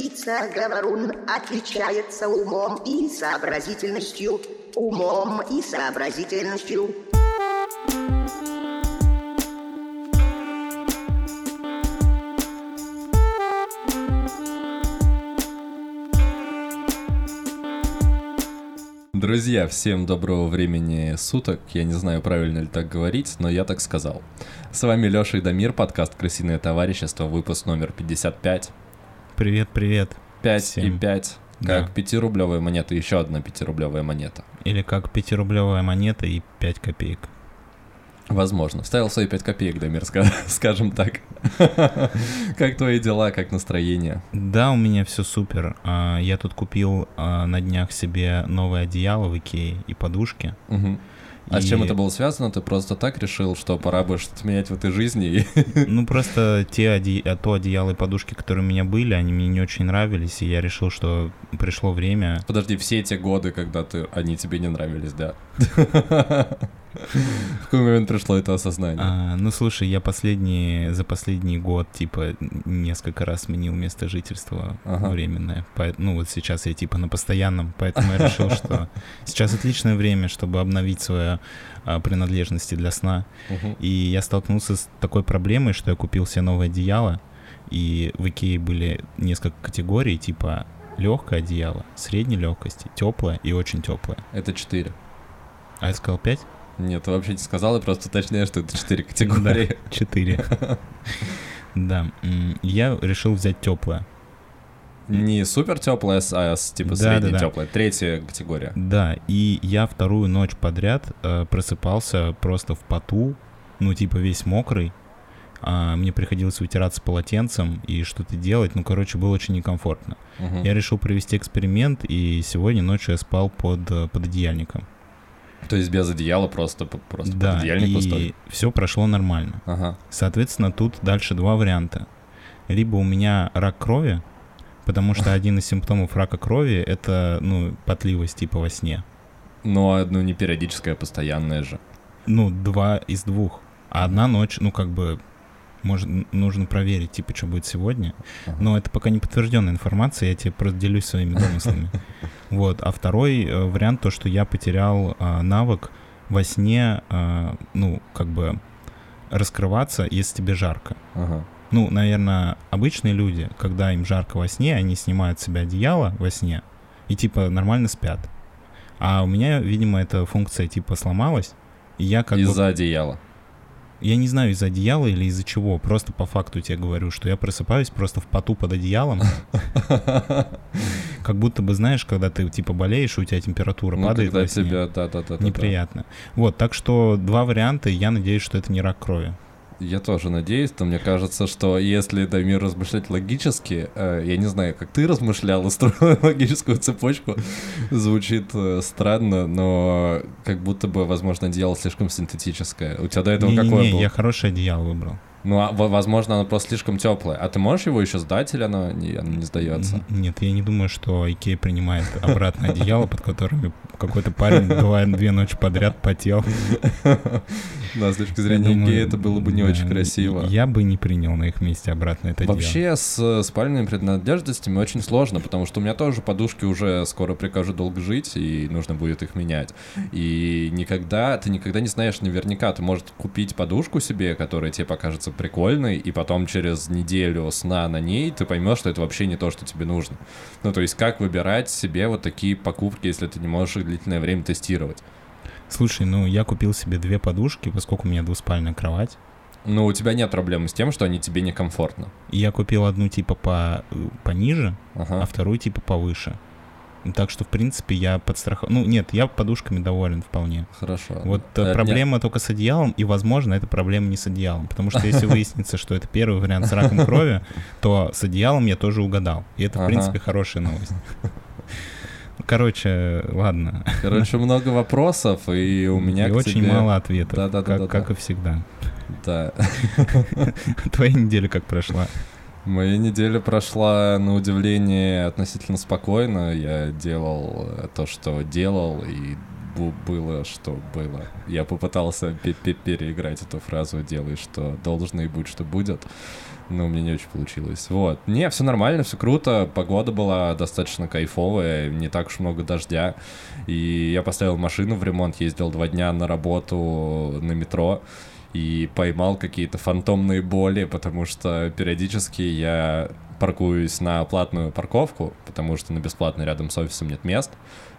птица-говорун отличается умом и сообразительностью. Умом и сообразительностью. Друзья, всем доброго времени суток. Я не знаю, правильно ли так говорить, но я так сказал. С вами Лёша и Дамир, подкаст «Крысиное товарищество», выпуск номер 55. Привет, привет. 5 Всем. и 5. Да. Как пятирублевая монета, еще одна пятирублевая монета. Или как пятирублевая монета и 5 копеек. Возможно. Вставил свои 5 копеек, Дамир, ска- скажем так. Как твои дела, как настроение? Да, у меня все супер. А, Я тут купил а, на днях себе новое одеяло в Икее и подушки. Мгм. А с И- чем это было связано? Ты просто так решил, что пора бы что-то менять в этой жизни? Ну, просто те оде... а, то одеяло и подушки, которые у меня были, они мне не очень нравились, и я решил, что пришло время. Подожди, все те годы, когда ты, они тебе не нравились, да? В какой момент пришло это осознание? А, ну, слушай, я последний, за последний год, типа, несколько раз сменил место жительства Ага. временное. Поэт- Ну, вот сейчас я, типа, на постоянном, поэтому я решил, что сейчас отличное время, чтобы обновить свои а, принадлежности для сна. И я столкнулся с такой проблемой, что я купил себе новое одеяло, и в Икее были несколько категорий, типа легкое одеяло, средней легкости, теплое и очень теплое. Это 4. А я сказал 5? Нет, ты вообще не сказал, я просто уточняю, что это 4 категории. 4. Да, я решил взять теплое. Не супер теплая, а типа Да, средне да, да. теплая. Третья категория. Да, и я вторую ночь подряд э, просыпался просто в поту, ну, типа весь мокрый. А, мне приходилось вытираться полотенцем и что-то делать. Ну, короче, было очень некомфортно. Мгм. Я решил провести эксперимент, и сегодня ночью я спал под, э, под одеяльником. То есть без одеяла просто, просто да, пододеяльник пустой. и все прошло нормально. Ага. Соответственно, тут дальше два варианта. Либо у меня рак крови, потому что один из симптомов рака крови — это, ну, потливость типа во сне. Но ну, не периодическая, а постоянная же. Ну, два из двух. А одна ночь, ну, как бы, может, нужно проверить, типа, что будет сегодня. Ага. Но это пока не подтвержденная информация, я тебе просто делюсь своими домыслами. Вот. А второй э, вариант, то, что я потерял а, навык во сне, а, ну, как бы, раскрываться, если тебе жарко. Ага. Ну, наверное, обычные люди, когда им жарко во сне, они снимают с себя одеяло во сне и, типа, нормально спят. А у меня, видимо, эта функция, типа, сломалась, и я как бы Из-за одеяла. я не знаю, из-за одеяла или из-за чего. Просто по факту тебе говорю, что я просыпаюсь просто в поту под одеялом. Как будто бы, знаешь, когда ты типа болеешь, у тебя температура Ну, падает когда тебя, да. Неприятно. Вот, так что два варианта, я надеюсь, что это не рак крови. Я тоже надеюсь, но мне кажется, что если Дамир размышлять логически, э, я не знаю, как ты размышлял и строил логическую цепочку, звучит э, странно, но как будто бы, возможно, одеяло слишком синтетическое. У тебя до этого какое Не-не-не, было? я хорошее одеяло выбрал. Ну, а, во- возможно, оно просто слишком теплое. А ты можешь его еще сдать или оно не, оно не сдается? Нет, я не думаю, что Икея принимает обратно одеяло, под которыми какой-то парень два, две ночи подряд потел. Да, с точки зрения гея это было бы не очень красиво. Я бы не принял на их месте обратно это. Вообще с э, спальными принадлежностями очень сложно, потому что у меня тоже подушки уже скоро прикажут долго жить, и нужно будет их менять. И никогда, ты никогда не знаешь наверняка, ты можешь купить подушку себе, которая тебе покажется прикольной, и потом через неделю сна на ней ты поймешь, что это вообще не то, что тебе нужно. Ну, то есть как выбирать себе вот такие покупки, если ты не можешь их длительное время тестировать? Слушай, ну я купил себе две подушки, поскольку у меня двуспальная кровать. Ну, у тебя нет проблемы с тем, что они тебе некомфортно. Я купил одну типа по, э, пониже, Ага. а вторую типа повыше. Ну, Так что, в принципе, я подстраховал. Ну, нет, я подушками доволен вполне. Хорошо. Вот Э, э, проблема только с одеялом, и, возможно, это проблема не с одеялом. Потому что если выяснится, что это первый вариант с раком крови, то с одеялом я тоже угадал. И это, в принципе, хорошая новость. Короче, ладно. Короче, много вопросов, и у меня и очень тебе- мало ответов, Да-да-да-да-да. как, как и всегда. Да. Твоя неделя как прошла? Моя неделя прошла, на удивление, относительно спокойно. Я делал э, то, что делал, и было, что было. Я попытался переиграть эту фразу «делай, что должно и будь, что будет». Но у меня не очень получилось. Вот. Не, все нормально, все круто. Погода была достаточно кайфовая, не так уж много дождя. И я поставил машину в ремонт, ездил два дня на работу на метро и поймал какие-то фантомные боли, потому что периодически я паркуюсь на платную парковку, потому что на бесплатной рядом с офисом нет мест,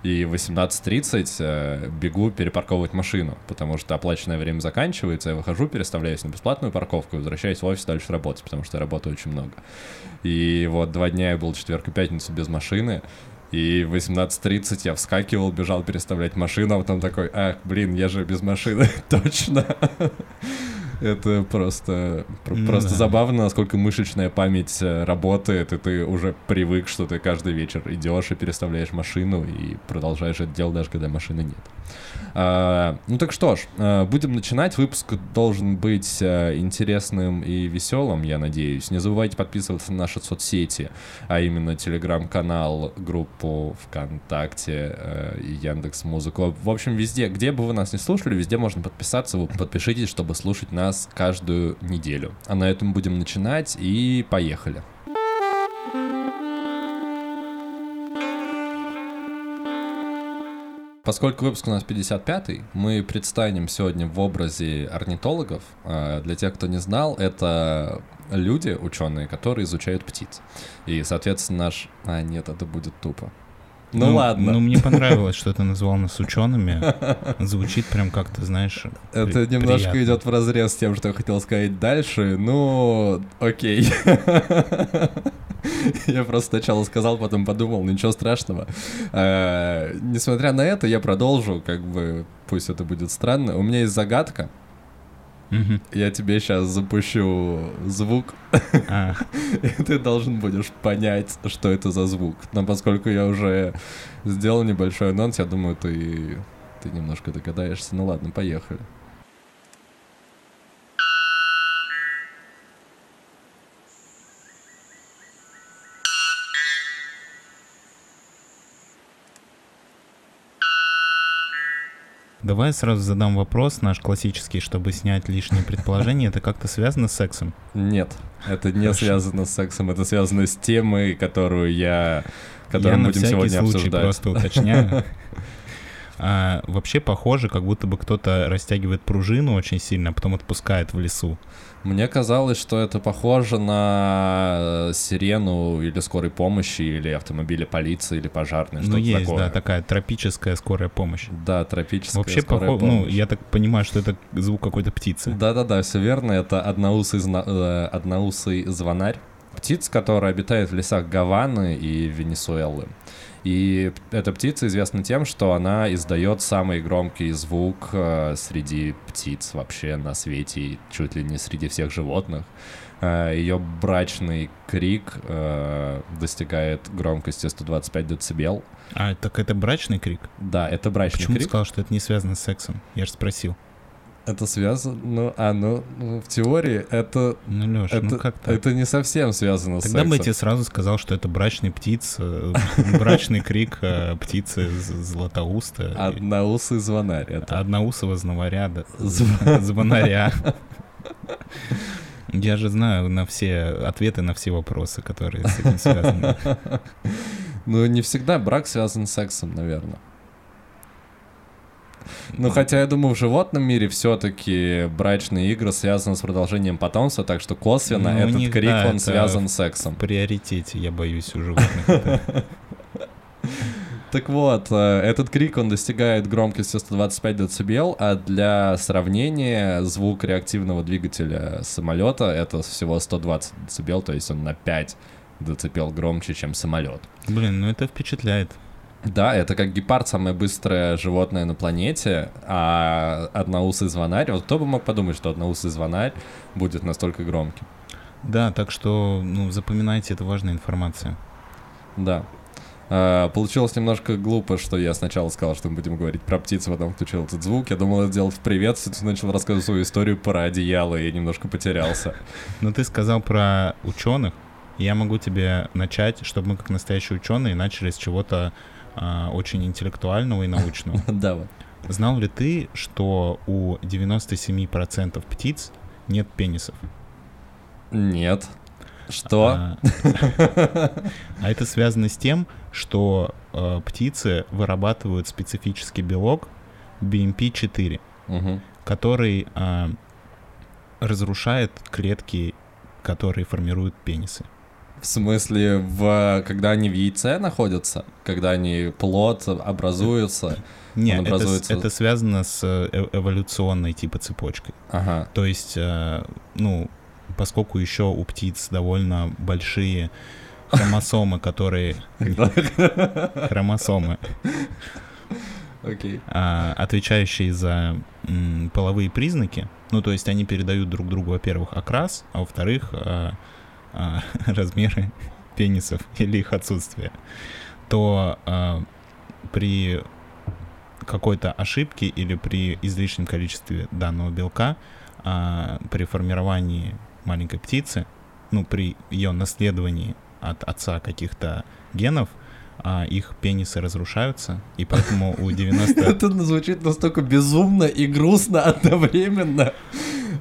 и в 18.30 э, бегу перепарковывать машину, потому что оплаченное время заканчивается, я выхожу, переставляюсь на бесплатную парковку и возвращаюсь в офис дальше работать, потому что я работаю очень много. И вот два дня я был четверг и пятницу без машины, и в 18.30 я вскакивал, бежал переставлять машину, а потом такой, ах, блин, я же без машины, точно. Это просто, ну, просто да. забавно, насколько мышечная память э, работает, и ты уже привык, что ты каждый вечер идешь и переставляешь машину, и продолжаешь это делать, даже когда машины нет. А, ну так что ж, а, будем начинать. Выпуск должен быть а, интересным и веселым, я надеюсь. Не забывайте подписываться на наши соцсети, а именно телеграм-канал, группу ВКонтакте, а, Яндекс Музыку. В общем, везде, где бы вы нас не слушали, везде можно подписаться. Вы подпишитесь, чтобы слушать нас каждую неделю. А на этом будем начинать и поехали. Поскольку выпуск у нас 55-й, мы предстанем сегодня в образе орнитологов. А, для тех, кто не знал, это люди, ученые, которые изучают птиц. И, соответственно, наш... А, нет, это будет тупо. Ну, ну ладно. Ну, мне понравилось, что ты назвал нас учеными. Звучит прям как-то, знаешь. Это при- немножко приятно. идет в разрез с тем, что я хотел сказать дальше. Ну, окей. Я просто сначала сказал, потом подумал, ничего страшного. А, несмотря на это, я продолжу, как бы, пусть это будет странно. У меня есть загадка. Я тебе сейчас запущу звук, а. и ты должен будешь понять, что это за звук. Но поскольку я уже сделал небольшой анонс, я думаю, ты, ты немножко догадаешься. Ну ладно, поехали. Давай сразу задам вопрос, наш классический, чтобы снять лишние предположения. Это как-то связано с сексом? Нет, это не Хорошо. связано с сексом, это связано с темой, которую я, которую я мы будем сегодня случай обсуждать. просто уточняю. А, вообще похоже, как будто бы кто-то растягивает пружину очень сильно, а потом отпускает в лесу. Мне казалось, что это похоже на э, сирену или скорой помощи, или автомобиля полиции, или пожарной. Ну, есть, такое. да, такая тропическая скорая помощь. Да, тропическая Вообще скорая похоже, ну, я так понимаю, что это звук какой-то птицы. Да-да-да, все верно. Это одноусый, э, одноусый звонарь. Птиц, которая обитает в лесах Гаваны и Венесуэлы. И эта птица известна тем, что она издает самый громкий звук э, среди птиц вообще на свете, чуть ли не среди всех животных. Э, ее брачный крик э, достигает громкости 125 дБ. А, так это брачный крик? Да, это брачный Почему крик. Почему ты сказал, что это не связано с сексом? Я же спросил. Это связано, ну, а, ну, ну в теории это... Ну, Лёш, это, ну как так? Это не совсем связано Тогда с сексом. бы я тебе сразу сказал, что это брачный птиц, э, брачный крик э, птицы Златоуста. Одноусый звонарь. Это. Одноусого звонаря. Звонаря. Я же знаю на все ответы на все вопросы, которые с этим связаны. Ну, не всегда брак связан с сексом, наверное. Ну, хотя я думаю, в животном мире все-таки брачные игры связаны с продолжением потомства, так что косвенно ну, этот них, крик, да, он связан с сексом. В приоритете, я боюсь, у животных. Так вот, э, этот крик, он достигает громкости 125 дБ, а для сравнения звук реактивного двигателя самолета это всего 120 дБ, то есть он на 5 дБ громче, чем самолет. Блин, ну это впечатляет. Да, это как гепард, самое быстрое животное на планете, а одноусый звонарь, вот кто бы мог подумать, что одноусый звонарь будет настолько громким. Да, так что, ну, запоминайте, это важная информация. Да. А, получилось немножко глупо, что я сначала сказал, что мы будем говорить про птиц, потом включил этот звук. Я думал это сделать в приветствии, ты начал рассказывать свою историю про одеяло, и я немножко потерялся. Ну, ты сказал про ученых. Я могу тебе начать, чтобы мы, как настоящие ученые, начали с чего-то очень интеллектуального и научного. Давай. Знал ли ты, что у 97% птиц нет пенисов? Нет. Что? А, а это связано с тем, что э, птицы вырабатывают специфический белок BMP4, Мгм. который а, разрушает клетки, которые формируют пенисы. В смысле, в, когда они в яйце находятся, когда они плод образуются. Нет, Он это, образуется- это связано с э, эволюционной типа цепочкой. Ага. То есть, э, ну, поскольку еще у птиц довольно большие хромосомы, которые... Хромосомы, Окей. а, отвечающие за половые признаки. Ну, то есть они передают друг другу, во-первых, окрас, а во-вторых, а, размеры пенисов или их отсутствие. То а, при какой-то ошибке или при излишнем количестве данного белка а, при формировании маленькой птицы, ну, при ее наследовании от отца каких-то генов, а, их пенисы разрушаются, и поэтому у 90... Это звучит настолько безумно и грустно одновременно.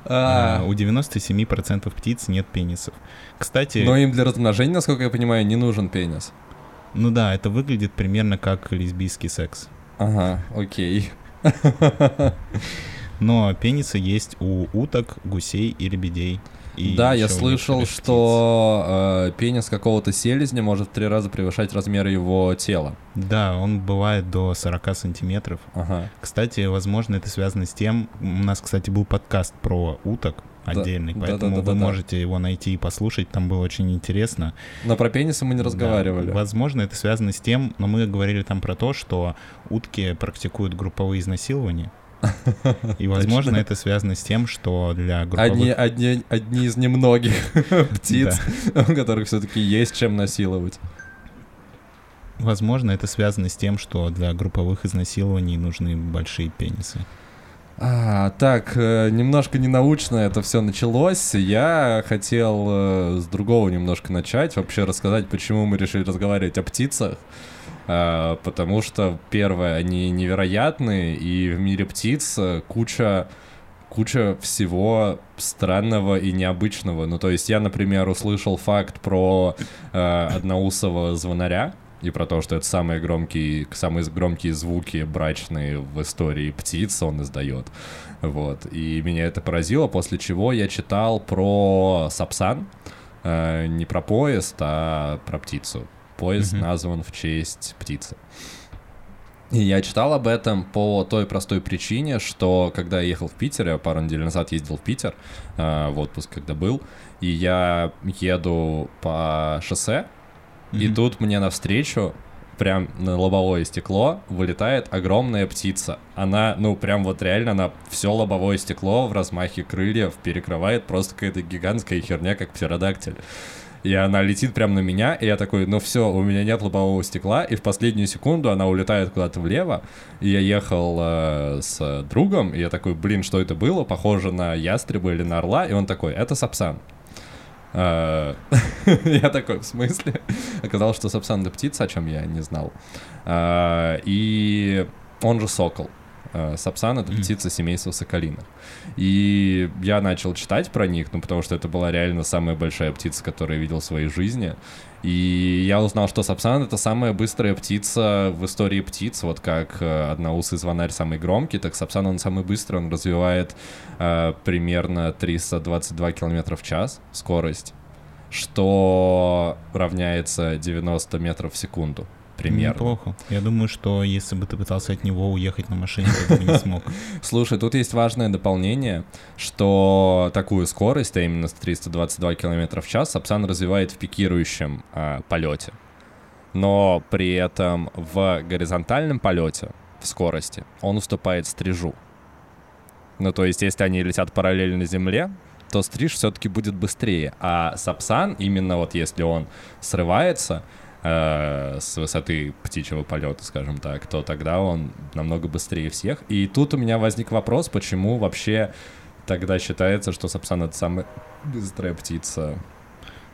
А, А, у 97% птиц нет пенисов. Кстати, Но им для размножения, насколько я понимаю, не нужен пенис. ну да, это выглядит примерно как лесбийский секс. Ага, окей. Но пенисы есть у уток, гусей и лебедей. И да, я слышал, что э, пенис какого-то селезня может в три раза превышать размер его тела. Да, он бывает до 40 сантиметров. Ага. Кстати, возможно, это связано с тем... У нас, кстати, был подкаст про уток отдельный, да, поэтому да, да, вы да. можете его найти и послушать, там было очень интересно. Но про пенисы мы не разговаривали. Да, возможно, это связано с тем, но мы говорили там про то, что утки практикуют групповые изнасилования. И, возможно, это связано с тем, что для групповых... Одни, одни, одни из немногих птиц, Да. у которых все-таки есть чем насиловать. Возможно, это связано с тем, что для групповых изнасилований нужны большие пенисы. А, так, э, немножко ненаучно это все началось. Я хотел э, с другого немножко начать, вообще рассказать, почему мы решили разговаривать о птицах. А, потому что, первое, они невероятные, и в мире птиц куча куча всего странного и необычного. Ну, то есть я, например, услышал факт про э, одноусого звонаря, и про то, что это самые громкие, самые громкие звуки брачные в истории птиц он издает. Вот. И меня это поразило, после чего я читал про Сапсан, э, не про поезд, а про птицу. Поезд Мгм. назван в честь птицы. И я читал об этом по той простой причине, что когда я ехал в Питер, я пару недель назад ездил в Питер э, в отпуск, когда был, и я еду по шоссе, и Мгм. тут мне навстречу, прям на лобовое стекло, вылетает огромная птица. Она, ну, прям вот реально, она все лобовое стекло в размахе крыльев перекрывает, просто какая-то гигантская херня, как птеродактиль. И она летит прямо на меня, и я такой, ну все, у меня нет лобового стекла, и в последнюю секунду она улетает куда-то влево, и я ехал э, с другом, и я такой, блин, что это было, похоже на ястреба или на орла, и он такой, это сапсан. Э, Я такой, в смысле? Оказалось, что сапсан это птица, о чем я не знал. Э, И он же сокол. Э, Сапсан — это птица семейства соколиных. И я начал читать про них, ну, потому что это была реально самая большая птица, которую я видел в своей жизни. И я узнал, что сапсан — это самая быстрая птица в истории птиц. Вот как э, одноусый звонарь самый громкий, так сапсан он самый быстрый. Он развивает э, примерно 322 километра в час скорость, что равняется 90 метров в секунду примерно. Неплохо. Я думаю, что если бы ты пытался от него уехать на машине, ты бы не смог. Слушай, тут есть важное дополнение, что такую скорость, а именно 322 км в час, Сапсан развивает в пикирующем а, полете. Но при этом в горизонтальном полете, в скорости, он уступает стрижу. Ну, то есть, если они летят параллельно Земле, то стриж все-таки будет быстрее. А Сапсан, именно вот если он срывается э, с высоты птичьего полета, скажем так, то тогда он намного быстрее всех. И тут у меня возник вопрос, почему вообще тогда считается, что Сапсан это самая быстрая птица.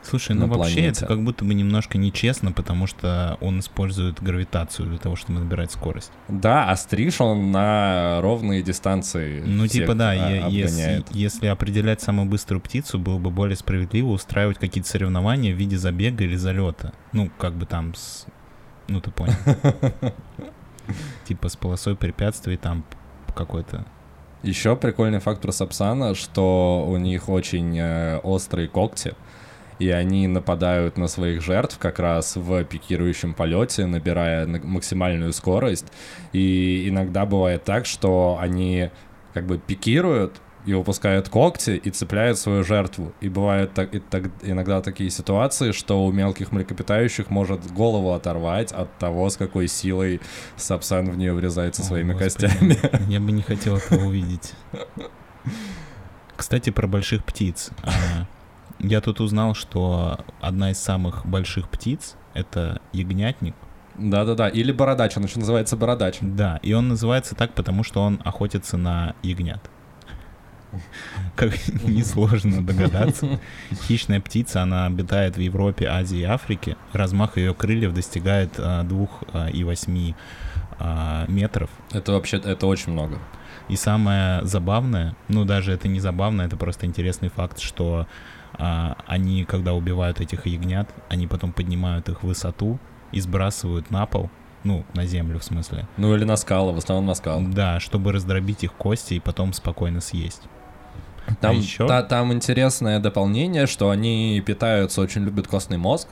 Слушай, на ну вообще планете. это как будто бы немножко нечестно, потому что он использует гравитацию для того, чтобы набирать скорость. Да, а стриж он на ровные дистанции. Ну, типа, да, а, если, если определять самую быструю птицу, было бы более справедливо устраивать какие-то соревнования в виде забега или залета. Ну, как бы там с... Ну, ты понял. Типа с полосой препятствий там какой-то... Еще прикольный факт про Сапсана, что у них очень э, острые когти, и они нападают на своих жертв как раз в пикирующем полете, набирая на- максимальную скорость. И иногда бывает так, что они как бы пикируют и выпускают когти и цепляют свою жертву. И бывают так, и так- иногда такие ситуации, что у мелких млекопитающих может голову оторвать от того, с какой силой Сапсан в нее врезается О, своими Господи, костями. Я бы не хотел этого увидеть. Кстати, про больших птиц. А, Я тут узнал, что одна из самых больших птиц — это ягнятник. Да-да-да, или бородач, он еще называется бородач. Да, и он называется так, потому что он охотится на ягнят. Как несложно догадаться. Хищная птица, она обитает в Европе, Азии и Африке. Размах ее крыльев достигает а, 2,8 а, метров. Это вообще, это очень много. И самое забавное, ну даже это не забавно, это просто интересный факт, что а, они, когда убивают этих ягнят, они потом поднимают их в высоту и сбрасывают на пол, ну, на землю в смысле. Ну или на скалы, в основном на скалы. Да, чтобы раздробить их кости и потом спокойно съесть. Там, ещё? та- там интересное дополнение, что они питаются, очень любят костный мозг.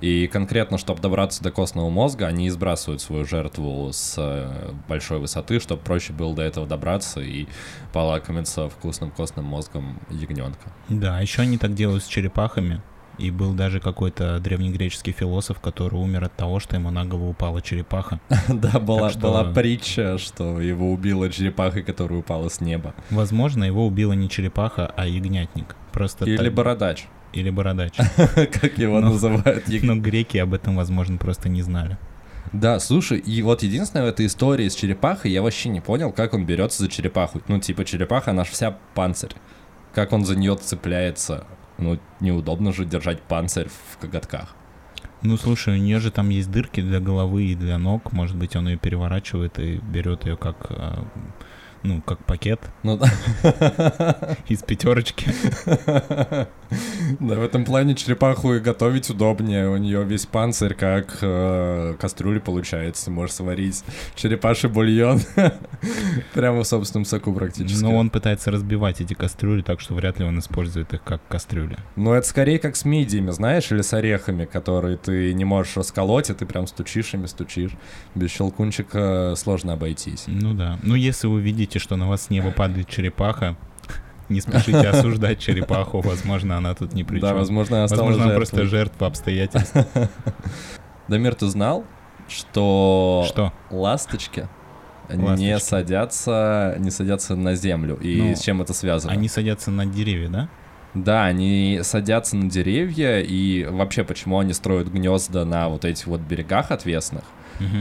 И конкретно, чтобы добраться до костного мозга, они сбрасывают свою жертву с э, большой высоты, чтобы проще было до этого добраться и полакомиться вкусным костным мозгом ягненка. Да, еще они так делают с черепахами. И был даже какой-то древнегреческий философ, который умер от того, что ему на голову упала черепаха. Да, была, что- была притча, что его убила черепаха, которая упала с неба. Возможно, его убила не черепаха, а ягнятник. Просто Или так- бородач, Или бородач. как его называют. Но греки об этом, возможно, просто не знали. Да, слушай, и вот единственное в этой истории с черепахой, я вообще не понял, как он берется за черепаху. Ну, типа, черепаха, она ж вся панцирь. Как он за нее цепляется? Ну, неудобно же держать панцирь в коготках. Ну, слушай, у нее же там есть дырки для головы и для ног. Может быть, он ее переворачивает и берет ее как, а, ну, как пакет Ну, да. из пятерочки. Да, в этом плане черепаху и готовить удобнее. У нее весь панцирь как э, кастрюля получается. Можешь сварить черепаший бульон прямо в собственном соку практически. Но он пытается разбивать эти кастрюли, так что вряд ли он использует их как кастрюли. Ну, это скорее как с мидиями, знаешь, или с орехами, которые ты не можешь расколоть, и ты прям стучишь ими, стучишь. Без щелкунчика сложно обойтись. Ну да. Ну, если вы видите, что на вас с неба падает черепаха, не спешите осуждать черепаху, возможно, она тут ни при Да, чем. возможно, она стала Возможно, она жертвой. просто жертва обстоятельств. Дамир, ты знал, что, Что? ласточки не Ласточки. садятся, не садятся на землю. И Ну, с чем это связано? Они садятся на деревья, да? Да, они садятся на деревья, и вообще, почему они строят гнезда на вот этих вот берегах отвесных?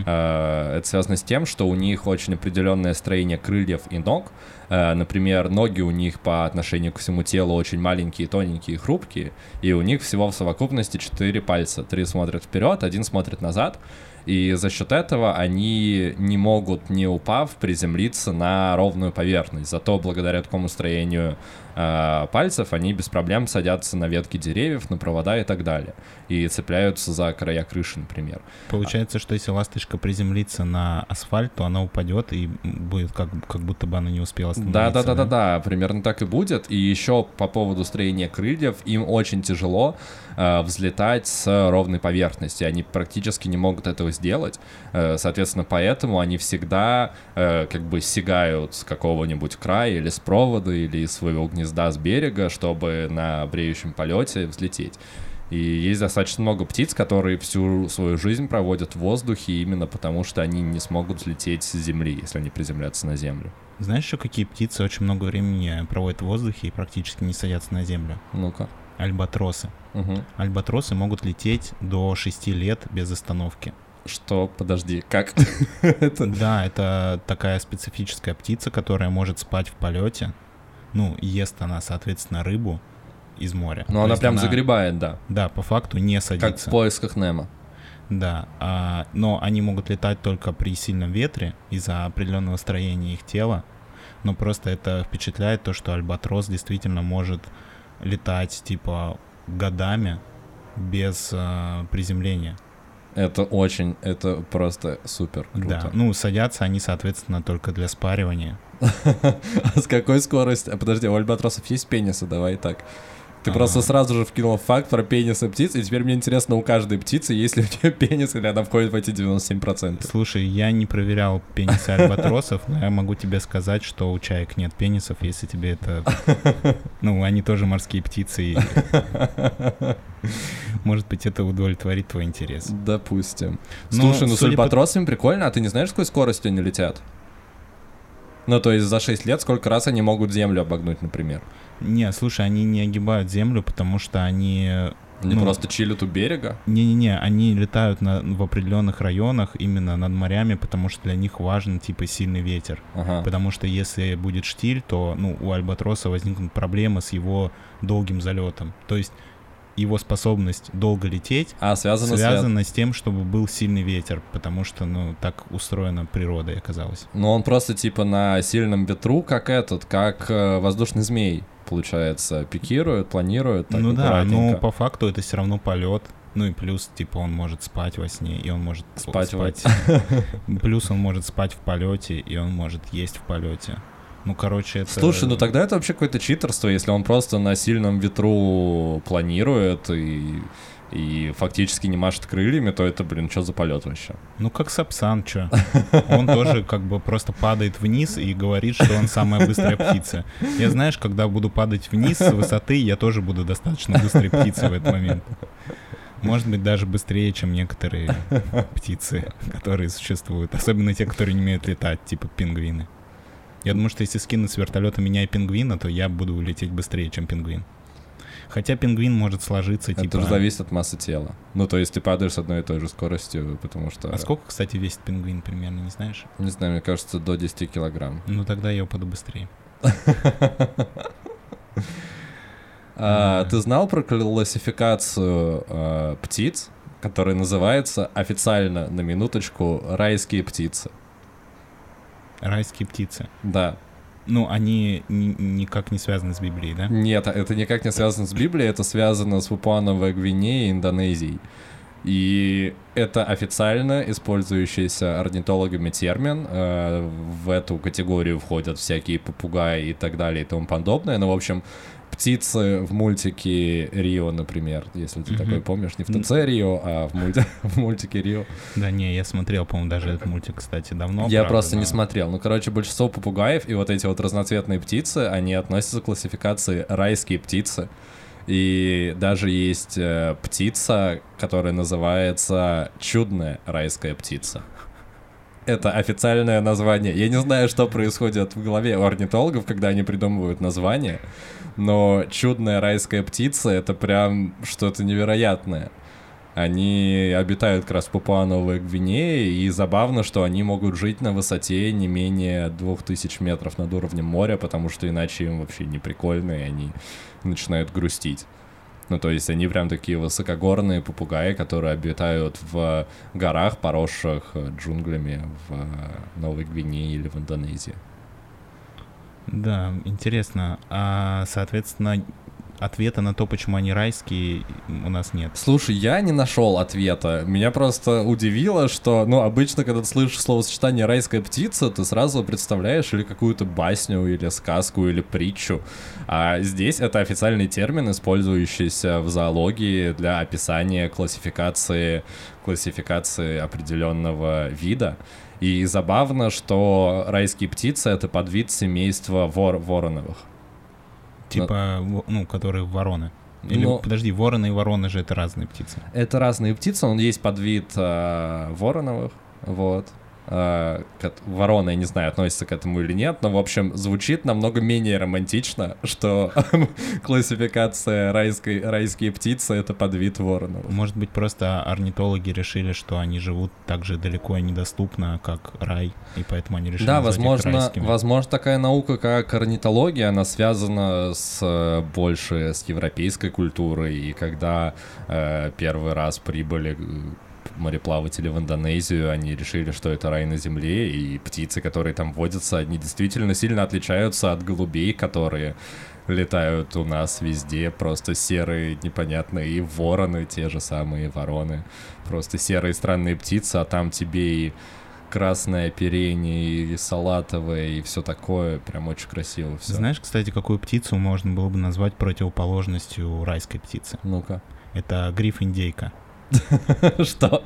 Э, Это связано с тем, что у них очень определенное строение крыльев и ног. Э, Например, ноги у них по отношению к всему телу очень маленькие, тоненькие, хрупкие, и у них всего в совокупности четыре пальца. Три смотрят вперед, один смотрит назад. И за счет этого они не могут, не упав, приземлиться на ровную поверхность. Зато благодаря такому строению э, пальцев они без проблем садятся на ветки деревьев, на провода и так далее. И цепляются за края крыши, например. Получается, что если ласточка приземлится на асфальт, то она упадет и будет как, как будто бы она не успела Да, остановиться. да, да, да, да, примерно так и будет. И еще по поводу строения крыльев, им очень тяжело э, взлетать с ровной поверхности. Они практически не могут этого сделать. Э, соответственно, поэтому они всегда э, как бы сигают с какого-нибудь края или с провода, или из своего гнезда с берега, чтобы на бреющем полете взлететь. И есть достаточно много птиц, которые всю свою жизнь проводят в воздухе именно потому, что они не смогут взлететь с земли, если они приземлятся на землю. Знаешь еще, какие птицы очень много времени проводят в воздухе и практически не садятся на землю? Ну-ка. Альбатросы. Мгм. Альбатросы могут лететь до 6 лет без остановки. Что, подожди, как? Да, это такая специфическая птица, которая может спать в полете. Ну, ест она, соответственно, рыбу. из моря. Но То она прям загребает, да. Да, по факту не Как в садится. поисках Немо. Да, а, но они могут летать только при сильном ветре из-за определенного строения их тела. Но просто это впечатляет то, что альбатрос действительно может летать типа годами без а, приземления. Это очень, это просто супер Да, круто. ну садятся они, соответственно, только для спаривания. А с какой скоростью? А, Подожди, у альбатросов есть пенисы? Давай так. Ты просто сразу же вкинул факт про пенисы птиц, и теперь мне интересно, у каждой птицы есть ли у нее пенис, или она входит в эти 97%. Слушай, я не проверял пенисы альбатросов, но я могу тебе сказать, что у чаек нет пенисов, если тебе это... Ну, они тоже морские птицы, и... Может быть, это удовлетворит твой интерес. Допустим. Ну, Слушай, ну с альбатросами прикольно, а ты не знаешь, с какой скоростью они летят? Ну, то есть за 6 лет сколько раз они могут землю обогнуть, например? Не, слушай, они не огибают землю, потому что они... Они Ну. просто чилят у берега? Не-не-не, они летают на, в определенных районах именно над морями, потому что для них важен типа сильный ветер. Ага. Потому что если будет штиль, то ну, у альбатроса возникнут проблемы с его долгим залетом. То есть его способность долго лететь А, связано, с... связана с тем, чтобы был сильный ветер, потому что, ну, так устроена природа, оказалось. Ну, он просто типа на сильном ветру, как этот, как э, воздушный змей, получается, пикирует, планирует. так ну да, но аккуратненько. по факту это все равно полет. Ну и плюс, типа, он может спать во сне, и он может Спать во- Плюс он может спать в полете, и он может есть в полете. Ну, короче, это... Слушай, ну тогда это вообще какое-то читерство, если он просто на сильном ветру планирует и, и фактически не машет крыльями, то это, блин, что за полет вообще? Ну, как Сапсан, чё. Он тоже как бы просто падает вниз и говорит, что он самая быстрая птица. Я, знаешь, когда буду падать вниз с высоты, я тоже буду достаточно быстрой птицей в этот момент. Может быть, даже быстрее, чем некоторые птицы, которые существуют. Особенно те, которые не умеют летать, типа пингвины. Я думаю, что если скинуть с вертолета меня и пингвина, то я буду лететь быстрее, чем пингвин. Хотя пингвин может сложиться, типа... Это же зависит от массы тела. Ну, то есть ты падаешь с одной и той же скоростью, потому что... А сколько, кстати, весит пингвин примерно, не знаешь? Не знаю, мне кажется, до 10 килограмм. Ну, тогда я упаду быстрее. А, ты знал про классификацию а, птиц, которая называется официально, на минуточку, райские птицы? Райские птицы. Да. Ну, они ни- никак не связаны с Библией, да? Нет, это никак не связано с Библией, это связано с Папуановой Гвинеей и Индонезией. И это официально использующийся орнитологами термин. Э, В эту категорию входят всякие попугаи и так далее и тому подобное. Ну, в общем, птицы в мультике Рио, например, если ты такой помнишь, не в ТЦ Рио, а в, мульти- в мультике Рио. Да, не, я смотрел, по-моему, даже этот мультик, кстати, давно. Я правда, просто не но- смотрел. Ну, короче, большинство попугаев и вот эти вот разноцветные птицы, они относятся к классификации райские птицы. И даже есть э, птица, которая называется чудная райская птица. Это официальное название. Я не знаю, что происходит в голове у орнитологов, когда они придумывают название, но чудная райская птица — это прям что-то невероятное. Они обитают как раз в Папуа-Новой Гвинее, и забавно, что они могут жить на высоте не менее 2000 метров над уровнем моря, потому что иначе им вообще не прикольно, и они начинают грустить. Ну, то есть они прям такие высокогорные попугаи, которые обитают в горах, поросших джунглями в Новой Гвинее или в Индонезии. Да, интересно. А, соответственно, ответа на то, почему они райские, у нас нет. Слушай, я не нашел ответа. Меня просто удивило, что, ну, обычно, когда ты слышишь словосочетание «райская птица», ты сразу представляешь или какую-то басню, или сказку, или притчу. А здесь это официальный термин, использующийся в зоологии для описания классификации, классификации определенного вида. И забавно, что райские птицы — это подвид семейства вор вороновых. Типа, во- ну, которые вороны. Или, Но- подожди, вороны и вороны же это разные птицы. Это разные птицы, он есть подвид э, вороновых, вот. Э, ворона, я не знаю, относится к этому или нет, но, в общем, звучит намного менее романтично, что классификация райской, райские птицы — это подвид воронов. Может быть, просто орнитологи решили, что они живут так же далеко и недоступно, как рай, и поэтому они решили Да, возможно, возможно, такая наука, как орнитология, она связана с э, больше с европейской культурой. И когда э, первый раз прибыли э, мореплаватели в Индонезию, они решили, что это рай на земле, и птицы, которые там водятся, они действительно сильно отличаются от голубей, которые летают у нас везде, просто серые, непонятные, и вороны, те же самые вороны, просто серые странные птицы, а там тебе и красное оперение, и салатовое, и все такое, прям очень красиво все. Знаешь, кстати, какую птицу можно было бы назвать противоположностью райской птицы? Ну-ка. Это гриф-индейка. Что?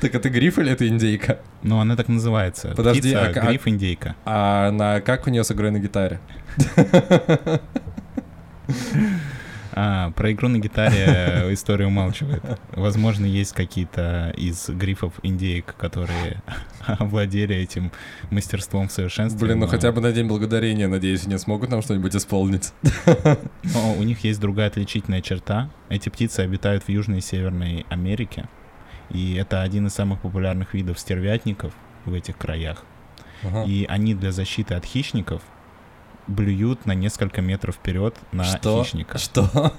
Так это гриф или это индейка? Ну, она так называется. Подожди, Птица а а- гриф-индейка. А на как у нее с игрой на гитаре? А, про игру на гитаре история умалчивает. Возможно, есть какие-то из грифов индейк, которые овладели этим мастерством в совершенстве. Блин, ну но- хотя бы на День Благодарения, надеюсь, они смогут нам что-нибудь исполнить. Но у них есть другая отличительная черта. Эти птицы обитают в Южной и Северной Америке. И это один из самых популярных видов стервятников в этих краях. Ага. И они для защиты от хищников блюют на несколько метров вперед на Что? хищника. Что?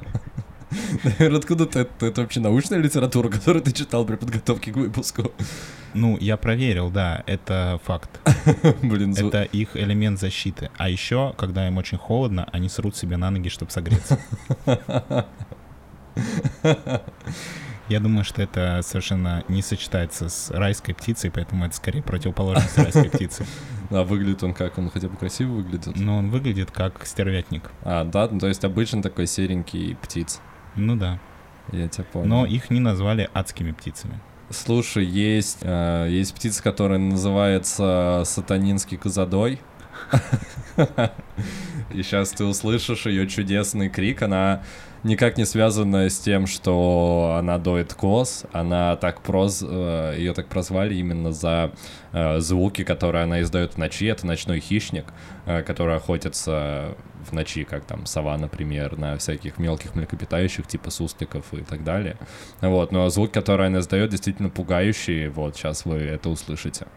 Наверное, откуда ты это? Это вообще научная литература, которую ты читал при подготовке к выпуску? Ну, я проверил, да, это факт. Блин, зву- Это их элемент защиты. А еще, когда им очень холодно, они срут себе на ноги, чтобы согреться. Я думаю, что это совершенно не сочетается с райской птицей, поэтому это скорее противоположность райской птицы. А выглядит он как? Он хотя бы красиво выглядит? Но он выглядит как стервятник. А, да, ну, то есть обычно такой серенький птиц. Ну да. Я тебя понял. Но их не назвали адскими птицами. Слушай, есть, э, есть птица, которая называется сатанинский козадой. И сейчас ты услышишь ее чудесный крик. Она никак не связана с тем, что она доит коз. Она так проз... ее так прозвали именно за э, звуки, которые она издает в ночи. Это ночной хищник, э, который охотится в ночи, как там сова, например, на всяких мелких млекопитающих, типа сусликов и так далее. Вот, но звук, который она издает, действительно пугающий. Вот, сейчас вы это услышите.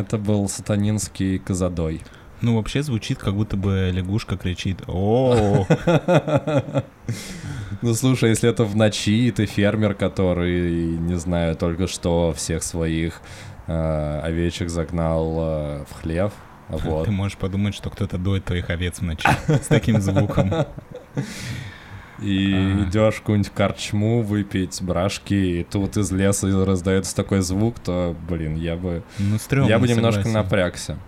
Это был сатанинский козадой. Ну, вообще звучит, как будто бы лягушка кричит о Ну, слушай, если это в ночи, и ты фермер, который, не знаю, только что всех своих э, овечек загнал э, в хлев, вот. Ты можешь подумать, что кто-то доит твоих овец в ночи с таким звуком. И А. идешь в какую-нибудь корчму выпить брашки, и тут из леса раздается такой звук, то, блин, я бы, Ну, стрёмно, я бы немножко согласен. напрягся.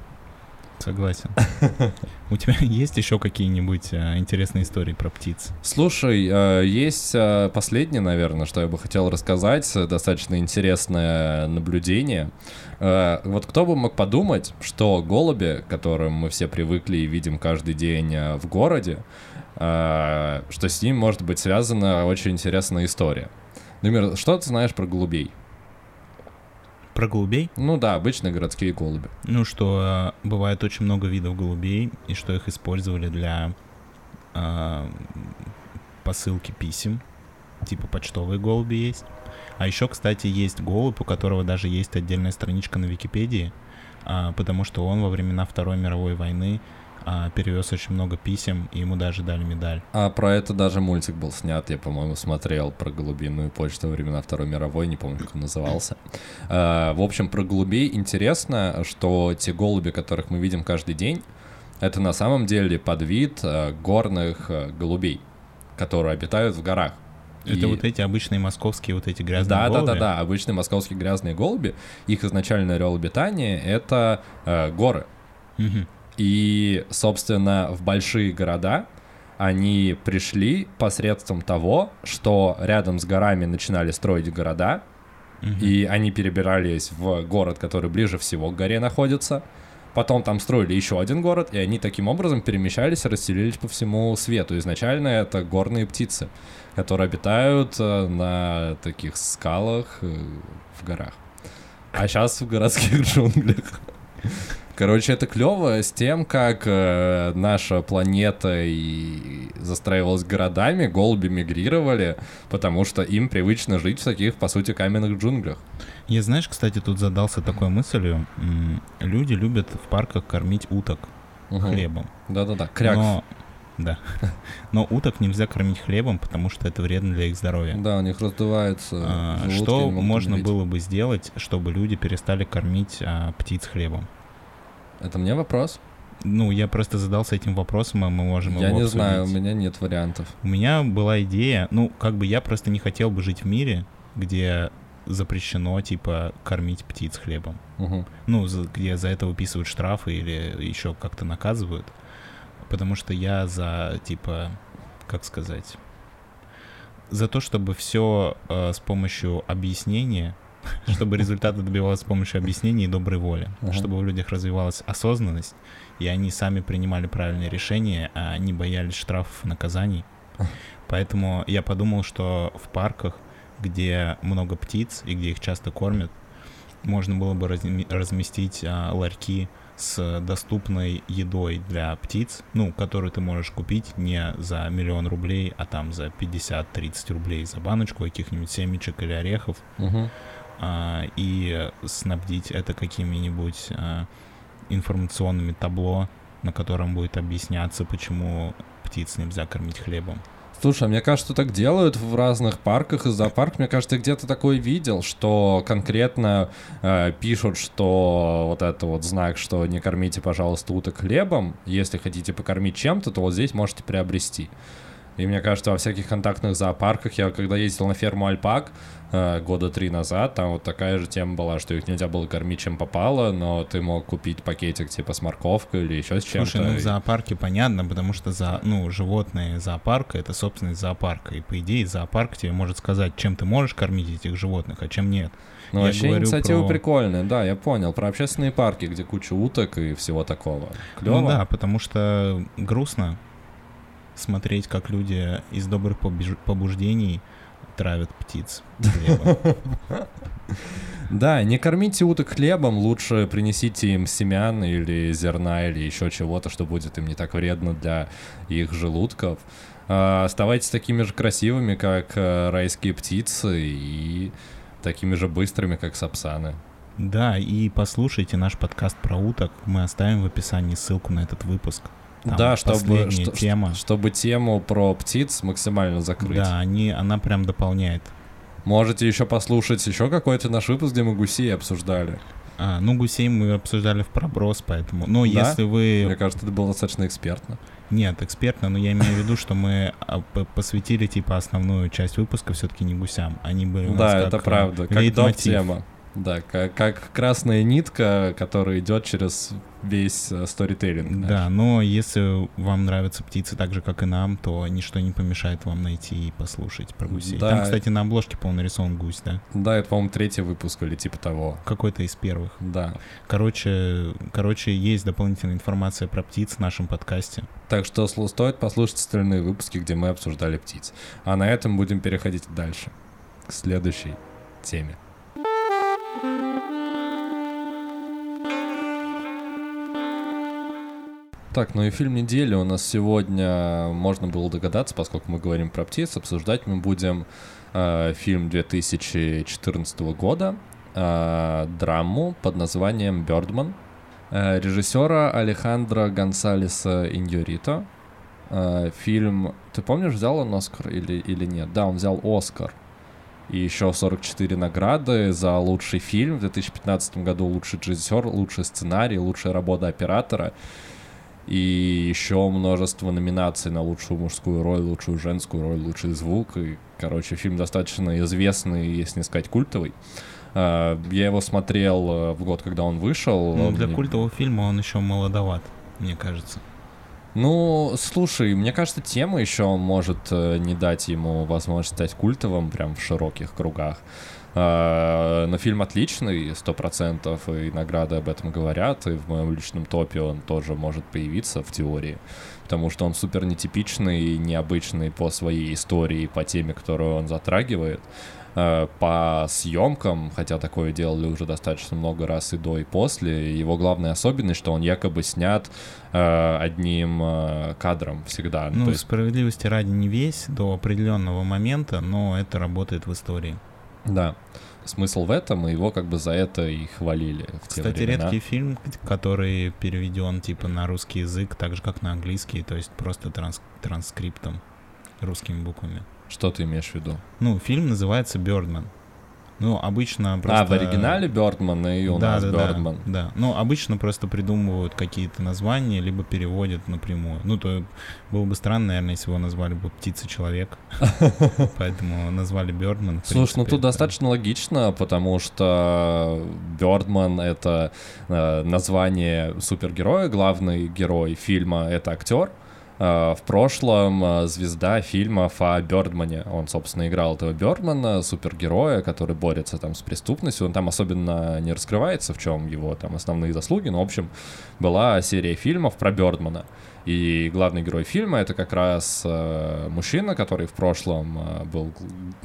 Согласен. У тебя есть еще какие-нибудь э, интересные истории про птиц? Слушай, э, есть э, последнее, наверное, что я бы хотел рассказать, достаточно интересное наблюдение. Вот кто бы мог подумать, что голуби, которым мы все привыкли и видим каждый день в городе, что с ним может быть связана очень интересная история. Например, что ты знаешь про голубей? Про голубей? Ну да, обычные городские голуби. Ну, что э, бывает очень много видов голубей, и что их использовали для э, посылки писем. Типа почтовые голуби есть. А еще, кстати, есть голубь, у которого даже есть отдельная страничка на Википедии, а, потому что он во времена Второй мировой войны а, перевез очень много писем, и ему даже дали медаль. А про это даже мультик был снят, я, по-моему, смотрел про голубиную почту во времена Второй мировой, не помню, как он назывался. А, В общем, про голубей интересно, что те голуби, которых мы видим каждый день, это на самом деле подвид э, горных э, голубей, которые обитают в горах. Это И- вот эти обычные московские вот эти грязные да, голуби? да, да, да, обычные московские грязные голуби. Их изначальный орел обитания это э, горы. Мгм. И, собственно, в большие города они пришли посредством того, что рядом с горами начинали строить города, Мгм. и они перебирались в город, который ближе всего к горе находится. Потом там строили еще один город, и они таким образом перемещались расселились по всему свету. Изначально это горные птицы, которые обитают э, на таких скалах э, в горах. А сейчас в городских джунглях. Короче, это клево с тем, как э, наша планета и застраивалась городами, голуби мигрировали, потому что им привычно жить в таких, по сути, каменных джунглях. Я, знаешь, кстати, тут задался такой мыслью. Люди любят в парках кормить уток Мгм. хлебом. Да-да-да, кряк. Но... Да. Но уток нельзя кормить хлебом, потому что это вредно для их здоровья. Да, у них раздувается А, Что можно умереть. было бы сделать, чтобы люди перестали кормить а, птиц хлебом? Это мне вопрос? Ну, я просто задался этим вопросом, а мы можем Я его не обсудить. знаю, у меня нет вариантов. У меня была идея, ну, как бы я просто не хотел бы жить в мире, где запрещено, типа, кормить птиц хлебом. Мгм. Ну, за- где за это выписывают штрафы или еще как-то наказывают. Потому что я за, типа, как сказать, за то, чтобы все с помощью объяснения, чтобы результаты добивалось с помощью объяснений и доброй воли, Ага. чтобы в людях развивалась осознанность, и они сами принимали правильные решения, а не боялись штрафов и наказаний. Поэтому я подумал, что в парках, где много птиц и где их часто кормят, можно было бы разместить а, ларьки с доступной едой для птиц, ну, которую ты можешь купить не за миллион рублей, а там за 50-30 рублей за баночку каких-нибудь семечек или орехов, Мгм. А, и снабдить это какими-нибудь а, информационными табло, на котором будет объясняться, почему птиц нельзя кормить хлебом. Слушай, а мне кажется, так делают в разных парках и зоопарках. Мне кажется, я где-то такое видел, что конкретно э, пишут, что вот это вот знак, что не кормите, пожалуйста, уток хлебом. Если хотите покормить чем-то, то вот здесь можете приобрести. И мне кажется, во всяких контактных зоопарках, я когда ездил на ферму Альпак года три назад, там вот такая же тема была, что их нельзя было кормить чем попало, но ты мог купить пакетик типа с морковкой или еще с чем-то. Слушай, ну в зоопарке понятно, потому что за, ну, животные зоопарка — это собственность зоопарка. И по идее зоопарк тебе может сказать, чем ты можешь кормить этих животных, а чем нет. Ну, Я вообще инициатива про- прикольная, да, я понял. Про общественные парки, где куча уток и всего такого. Клево. Ну да, потому что грустно смотреть, как люди из добрых побеж- побуждений травят птиц. хлебом. Да, не кормите уток хлебом, лучше принесите им семян или зерна или еще чего-то, что будет им не так вредно для их желудков. А, Оставайтесь такими же красивыми, как э, райские птицы, и такими же быстрыми, как сапсаны. Да, и послушайте наш подкаст про уток. Мы оставим в описании ссылку на этот выпуск. Там да, чтобы, что- тема. чтобы тему про птиц максимально закрыть. Да, они, она прям дополняет. Можете еще послушать еще какой-то наш выпуск, где мы гусей обсуждали. А, ну, гусей мы обсуждали в проброс, поэтому... Но Да? если вы... Мне кажется, это было достаточно экспертно. Нет, экспертно, но я имею в виду, что мы а, посвятили, типа, основную часть выпуска все-таки не гусям. Они были у нас Да, как, это э, правда. Как лейтмотив. доп-тема. Да, как, как красная нитка, которая идет через весь э, сторителлинг. Да, но если вам нравятся птицы так же, как и нам, то ничто не помешает вам найти и послушать про гусей. Да. Там, кстати, на обложке, по-моему, нарисован гусь, да? Да, это, по-моему, третий выпуск или типа того. Какой-то из первых. Да. Короче, короче, есть дополнительная информация про птиц в нашем подкасте. Так что стоит послушать остальные выпуски, где мы обсуждали птиц. А на этом будем переходить дальше, к следующей теме. Так, ну и фильм недели у нас сегодня, можно было догадаться, поскольку мы говорим про птиц, обсуждать мы будем э, фильм 2014 года, э, драму под названием «Бёрдман», э, режиссера Алехандро Гонсалеса Иньорито. Э, фильм, ты помнишь, взял он Оскар или, или нет? Да, он взял Оскар. И еще 44 награды за лучший фильм в 2015 году, лучший режиссер, лучший сценарий, лучшая работа оператора. И еще множество номинаций на лучшую мужскую роль, лучшую женскую роль, лучший звук. И, короче, фильм достаточно известный, если не сказать культовый. А, Я его смотрел э, в год, когда он вышел. Ну, для мне- культового фильма он еще молодоват, мне кажется. Ну, слушай, мне кажется, тема еще может э, не дать ему возможность стать культовым прям в широких кругах. А, но фильм отличный, сто процентов, и награды об этом говорят, и в моем личном топе он тоже может появиться в теории, потому что он супер нетипичный, необычный по своей истории, по теме, которую он затрагивает. А, по съемкам, хотя такое делали уже достаточно много раз и до, и после, его главная особенность, что он якобы снят э, одним э, кадром всегда. Ну, То есть, справедливости ради не весь до определенного момента, но это работает в истории. Да. Смысл в этом, и его как бы за это и хвалили в те Кстати, времена. редкий фильм, который переведен типа на русский язык, так же как на английский, то есть просто транс- транскриптом, русскими буквами. Что ты имеешь в виду? Ну, фильм называется Бёрдман. Ну, обычно А, просто... в оригинале Бёрдман и у да, нас да, Бёрдман. Да, да. Ну, обычно просто придумывают какие-то названия, либо переводят напрямую. Ну, то было бы странно, наверное, если его назвали бы «Птица-человек». Поэтому назвали Бёрдман. Слушай, ну тут достаточно логично, потому что Бёрдман — это э, название супергероя, главный герой фильма — это актер. Э, В прошлом э, звезда фильмов о Бёрдмане. Он, собственно, играл этого Бёрдмана, супергероя, который борется там с преступностью. Он там особенно не раскрывается, в чем его там основные заслуги, но, в общем, была серия фильмов про Бёрдмана. И главный герой фильма это как раз э, мужчина, который в прошлом был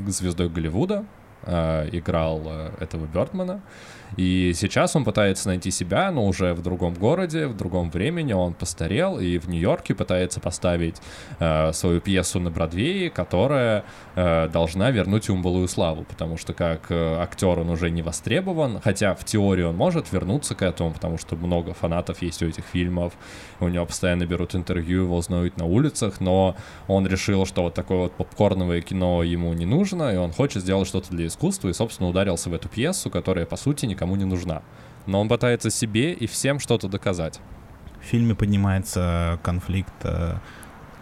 звездой Голливуда, играл этого Бёрдмана. И сейчас он пытается найти себя, но уже в другом городе, в другом времени. Он постарел и в Нью-Йорке пытается поставить э, свою пьесу на Бродвее, которая э, должна вернуть ему былую славу, потому что как э, актер он уже не востребован, хотя в теории он может вернуться к этому, потому что много фанатов есть у этих фильмов, у него постоянно берут интервью, его знают на улицах, но он решил, что вот такое вот попкорновое кино ему не нужно, и он хочет сделать что-то для искусства, и, собственно, ударился в эту пьесу, которая, по сути, никому не нужна. Но он пытается себе и всем что-то доказать. В фильме поднимается конфликт э,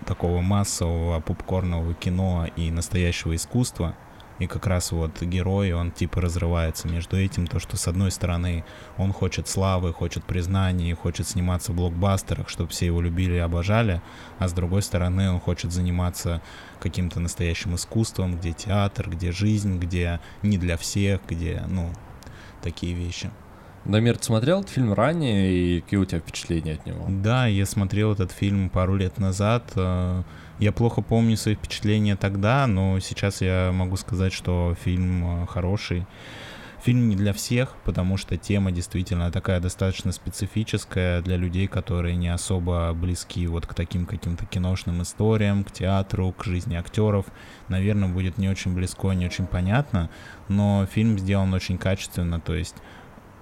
такого массового попкорнового кино и настоящего искусства. И как раз вот герой, он типа разрывается между этим, то, что с одной стороны он хочет славы, хочет признания, хочет сниматься в блокбастерах, чтобы все его любили и обожали, а с другой стороны он хочет заниматься каким-то настоящим искусством, где театр, где жизнь, где не для всех, где, ну, такие вещи. Дамир, ты смотрел этот фильм ранее, и какие у тебя впечатления от него? Да, я смотрел этот фильм пару лет назад. э, Я плохо помню свои впечатления тогда, но сейчас я могу сказать, что фильм э, хороший. Фильм не для всех, потому что тема действительно такая достаточно специфическая для людей, которые не особо близки вот к таким каким-то киношным историям, к театру, к жизни актеров. Наверное, будет не очень близко, не очень понятно, но фильм сделан очень качественно, то есть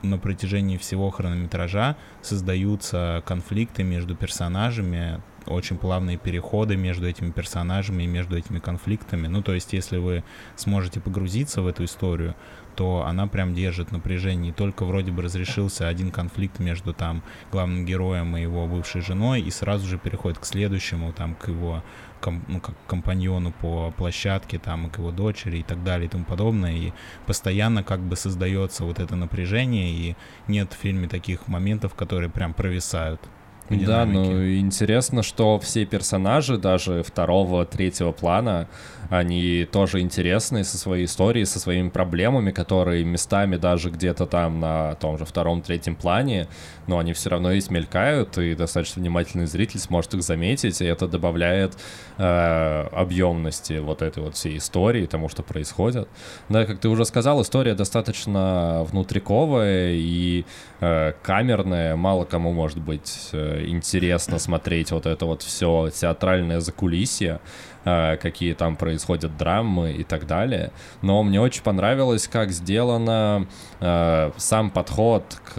на протяжении всего хронометража создаются конфликты между персонажами, очень плавные переходы между этими персонажами и между этими конфликтами. Ну, то есть, если вы сможете погрузиться в эту историю, то она прям держит напряжение. И только вроде бы разрешился один конфликт между там главным героем и его бывшей женой, и сразу же переходит к следующему, там, к его ком- ну, как компаньону по площадке, там, и к его дочери и так далее и тому подобное. И постоянно как бы создается вот это напряжение, и нет в фильме таких моментов, которые прям провисают. В Да, ну интересно, что все персонажи, даже второго, третьего плана, они тоже интересные со своей историей, со своими проблемами, которые местами даже где-то там на том же втором, третьем плане, но они все равно есть мелькают, и достаточно внимательный зритель сможет их заметить, и это добавляет э, объемности вот этой вот всей истории, тому, что происходит. Да, как ты уже сказал, история достаточно внутриковая и э, камерная, мало кому может быть э, интересно смотреть вот это вот все театральное закулисье, э, какие там происходят драмы и так далее. Но мне очень понравилось, как сделано э, сам подход к,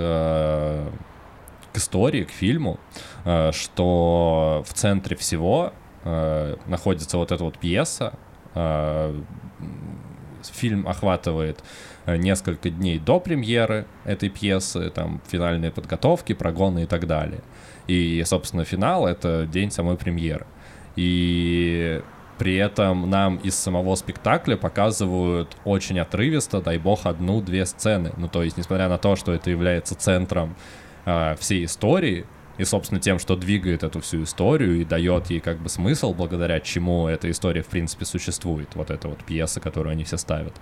к истории, к фильму, э, что в центре всего находится вот эта вот пьеса. Фильм охватывает несколько дней до премьеры этой пьесы, там финальные подготовки, прогоны и так далее. И, собственно, финал — это день самой премьеры. И при этом нам из самого спектакля показывают очень отрывисто, дай бог, одну-две сцены. Ну, то есть, несмотря на то, что это является центром э, всей истории, И, собственно, тем, что двигает эту всю историю и дает ей как бы смысл, благодаря чему эта история, в принципе, существует. Вот эта вот пьеса, которую они все ставят.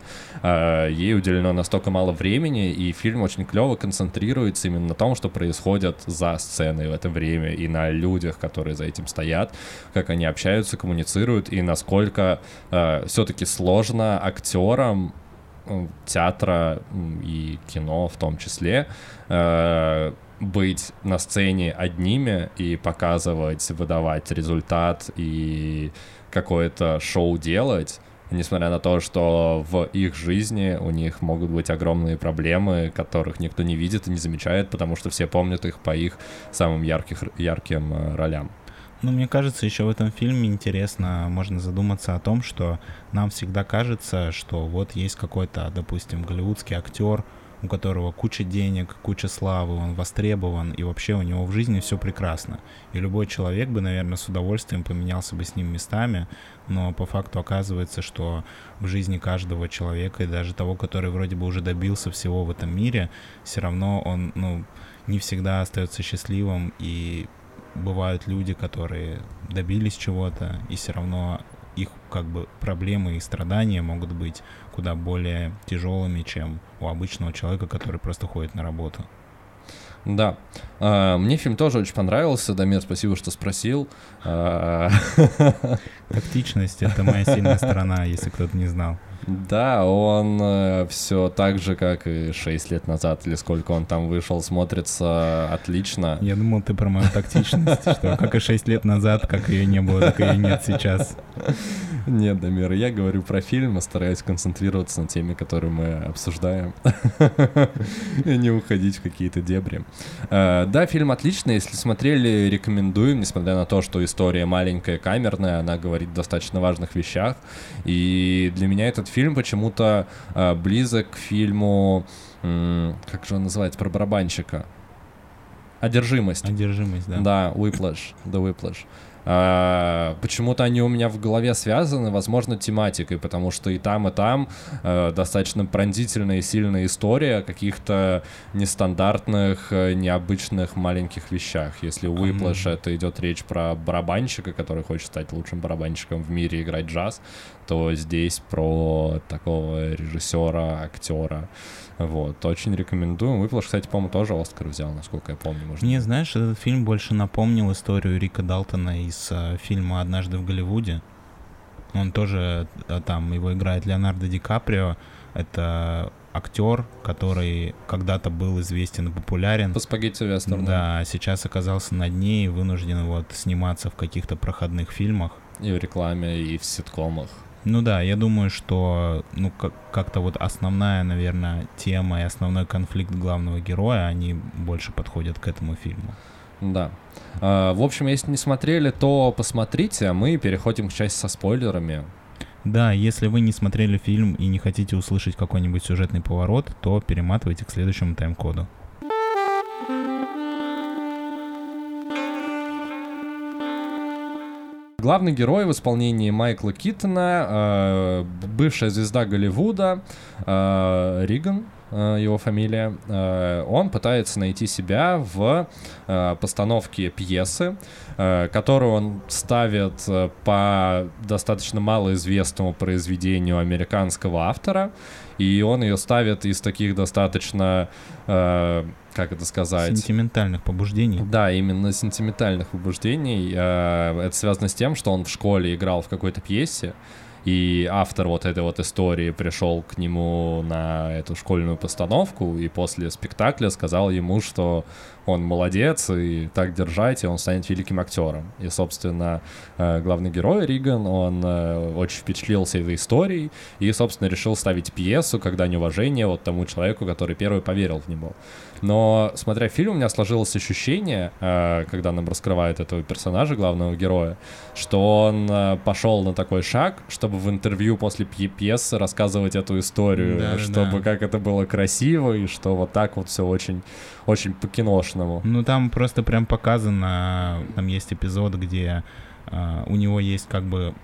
А, ей уделено настолько мало времени, и фильм очень клево концентрируется именно на том, что происходит за сценой в это время, и на людях, которые за этим стоят, как они общаются, коммуницируют, и насколько э, все-таки сложно актерам театра и кино в том числе э, быть на сцене одними и показывать, выдавать результат и какое-то шоу делать, несмотря на то, что в их жизни у них могут быть огромные проблемы, которых никто не видит и не замечает, потому что все помнят их по их самым ярких, ярким э, ролям. Ну, мне кажется, еще в этом фильме интересно, можно задуматься о том, что нам всегда кажется, что вот есть какой-то, допустим, голливудский актер, у которого куча денег, куча славы, он востребован, и вообще у него в жизни все прекрасно. И любой человек бы, наверное, с удовольствием поменялся бы с ним местами, но по факту оказывается, что в жизни каждого человека, и даже того, который вроде бы уже добился всего в этом мире, все равно он, ну, не всегда остается счастливым, и бывают люди, которые добились чего-то, и все равно их как бы проблемы и страдания могут быть куда более тяжелыми, чем у обычного человека, который просто ходит на работу. Да. А, мне фильм тоже очень понравился. Дамир, спасибо, что спросил. А, Тактичность — это моя сильная сторона, если кто-то не знал. Да, он э, все так же, как и 6 лет назад, или сколько он там вышел, смотрится отлично. Я думал, ты про мою тактичность, что как и 6 лет назад, как ее не было, так ее нет сейчас. Нет, Дамир, я говорю про фильм, стараюсь концентрироваться на теме, которые мы обсуждаем, и не уходить в какие-то дебри. Э, да, фильм отличный, если смотрели, рекомендуем, несмотря на то, что история маленькая, камерная, она говорит о достаточно важных вещах, и для меня этот фильм почему-то э, близок к фильму, как же он называется, про барабанщика. Одержимость. Одержимость, да. Да, Whiplash, The Whiplash. А, почему-то они у меня в голове связаны, возможно, тематикой, потому что и там, и там а, достаточно пронзительная и сильная история о каких-то нестандартных, э, необычных маленьких вещах. Если у Whiplash это идет речь про барабанщика, который хочет стать лучшим барабанщиком в мире играть джаз, то здесь про такого режиссера, актера. Вот, очень рекомендую. Выплаш, кстати, по-моему, тоже Оскар взял, насколько я помню. Может. Мне, знаешь, этот фильм больше напомнил историю Рика Далтона из э, фильма «Однажды в Голливуде». Он тоже э, там, его играет Леонардо Ди Каприо. Это актер, который когда-то был известен и популярен. По спагетти вестерну. Да, сейчас оказался на дне и вынужден вот сниматься в каких-то проходных фильмах. И в рекламе, и в ситкомах. Ну да, я думаю, что ну как- как-то вот основная, наверное, тема и основной конфликт главного героя, они больше подходят к этому фильму. Да. А, в общем, если не смотрели, то посмотрите, а мы переходим к части со спойлерами. Да, если вы не смотрели фильм и не хотите услышать какой-нибудь сюжетный поворот, то перематывайте к следующему тайм-коду. Главный герой в исполнении Майкла Киттона, э, бывшая звезда Голливуда, э, Риган, его фамилия, э, он пытается найти себя в э, постановке пьесы, э, которую он ставит э, по достаточно малоизвестному произведению американского автора, и он ее ставит из таких достаточно э, как это сказать? Сентиментальных побуждений. Да, именно сентиментальных побуждений. Э, это связано с тем, что он в школе играл в какой-то пьесе, и автор вот этой вот истории пришел к нему на эту школьную постановку, и после спектакля сказал ему, что он молодец, и так держать, и он станет великим актером. И, собственно, э, главный герой Риган, он э, очень впечатлился этой историей, и, собственно, решил ставить пьесу, когда неуважение вот тому человеку, который первый поверил в него. Но, смотря фильм, у меня сложилось ощущение, э, когда нам раскрывают этого персонажа, главного героя, что он пошел на такой шаг, чтобы в интервью после пьесы рассказывать эту историю, да, чтобы да. как это было красиво, и что вот так вот все очень, очень по-киношному. Ну, там просто прям показано, там есть эпизод, где а, у него есть как бы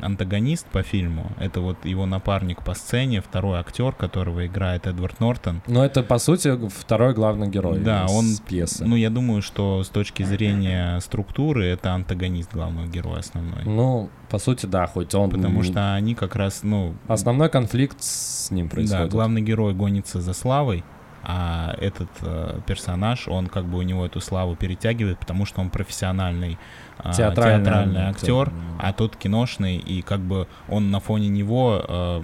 антагонист по фильму. Это вот его напарник по сцене, второй актер, которого играет Эдвард Нортон. Но это, по сути, второй главный герой да, он, пьесы. Ну, я думаю, что с точки зрения структуры это антагонист главного героя основной. Ну, по сути, да, хоть он... Потому что они как раз, ну... Основной конфликт с ним происходит. Да, главный герой гонится за славой, а этот э, персонаж, он как бы у него эту славу перетягивает, потому что он профессиональный э, театральный, театральный актер, а тот киношный, и как бы он на фоне него э,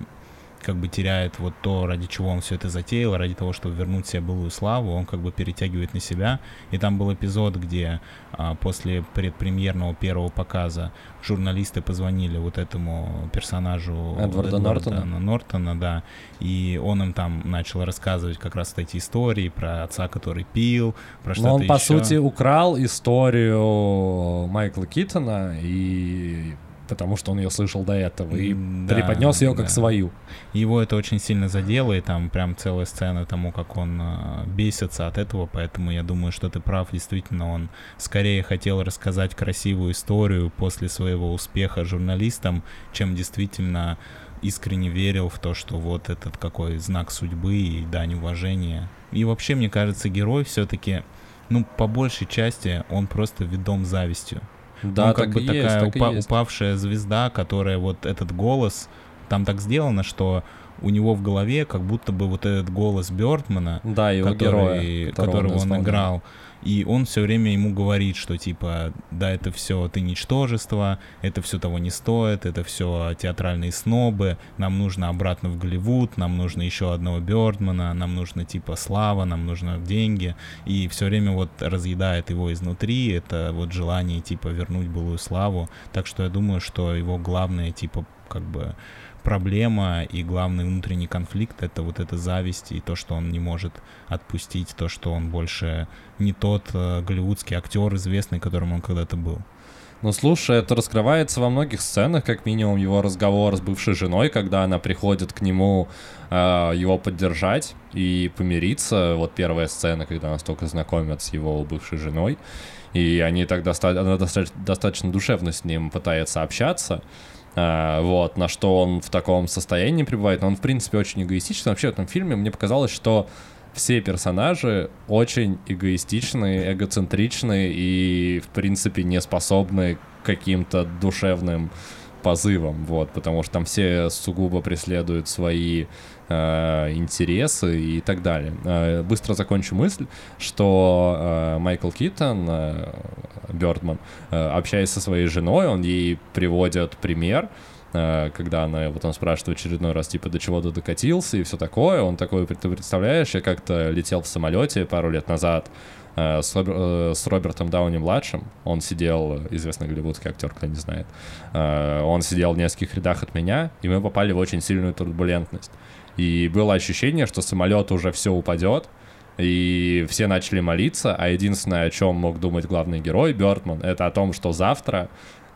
как бы теряет вот то, ради чего он все это затеял, ради того, чтобы вернуть себе былую славу, он как бы перетягивает на себя. И там был эпизод, где а, после предпремьерного первого показа журналисты позвонили вот этому персонажу Эдварда, Эдварда Нортона. Нортона, да, и он им там начал рассказывать как раз эти истории про отца, который пил, про что-то он, еще. по сути, украл историю Майкла Китона и потому что он ее слышал до этого и да, преподнес ее как да. свою. Его это очень сильно задело, и там прям целая сцена тому, как он э, бесится от этого, поэтому я думаю, что ты прав, действительно, он скорее хотел рассказать красивую историю после своего успеха журналистам, чем действительно искренне верил в то, что вот этот какой знак судьбы и дань уважения. И вообще, мне кажется, герой все-таки, ну, по большей части, он просто ведом завистью. Да, ну, как бы и такая есть, так упа- есть. упавшая звезда, которая вот этот голос, там так сделано, что у него в голове как будто бы вот этот голос Бёрдмана, да, его который, героя, которого он, он играл, и он все время ему говорит, что типа, да, это все ты ничтожество, это все того не стоит, это все театральные снобы, нам нужно обратно в Голливуд, нам нужно еще одного Бёрдмана, нам нужно типа слава, нам нужно деньги, и все время вот разъедает его изнутри, это вот желание типа вернуть былую славу, так что я думаю, что его главное типа как бы проблема и главный внутренний конфликт — это вот эта зависть и то, что он не может отпустить, то, что он больше не тот э, голливудский актер известный, которым он когда-то был. Ну, слушай, это раскрывается во многих сценах, как минимум его разговор с бывшей женой, когда она приходит к нему э, его поддержать и помириться. Вот первая сцена, когда нас только знакомят с его бывшей женой, и они так доста- она достаточно, достаточно душевно с ним пытается общаться. Uh, вот, на что он в таком состоянии пребывает. Но он, в принципе, очень эгоистичный. Вообще, в этом фильме мне показалось, что все персонажи очень эгоистичные, эгоцентричные и, в принципе, не способны к каким-то душевным позывам, вот, потому что там все сугубо преследуют свои э, интересы и так далее. Э, быстро закончу мысль, что э, Майкл Китон, э, Бёрдман, э, общаясь со своей женой, он ей приводит пример, э, когда она вот он спрашивает очередной раз, типа, до чего ты докатился и все такое, он такой, ты представляешь, я как-то летел в самолете пару лет назад, э, с, э, с Робертом Дауни-младшим. Он сидел, известный голливудский актер, кто не знает. Э, Он сидел в нескольких рядах от меня, и мы попали в очень сильную турбулентность. И было ощущение, что самолет уже все упадет, и все начали молиться, а единственное, о чем мог думать главный герой Бёрдман, это о том, что завтра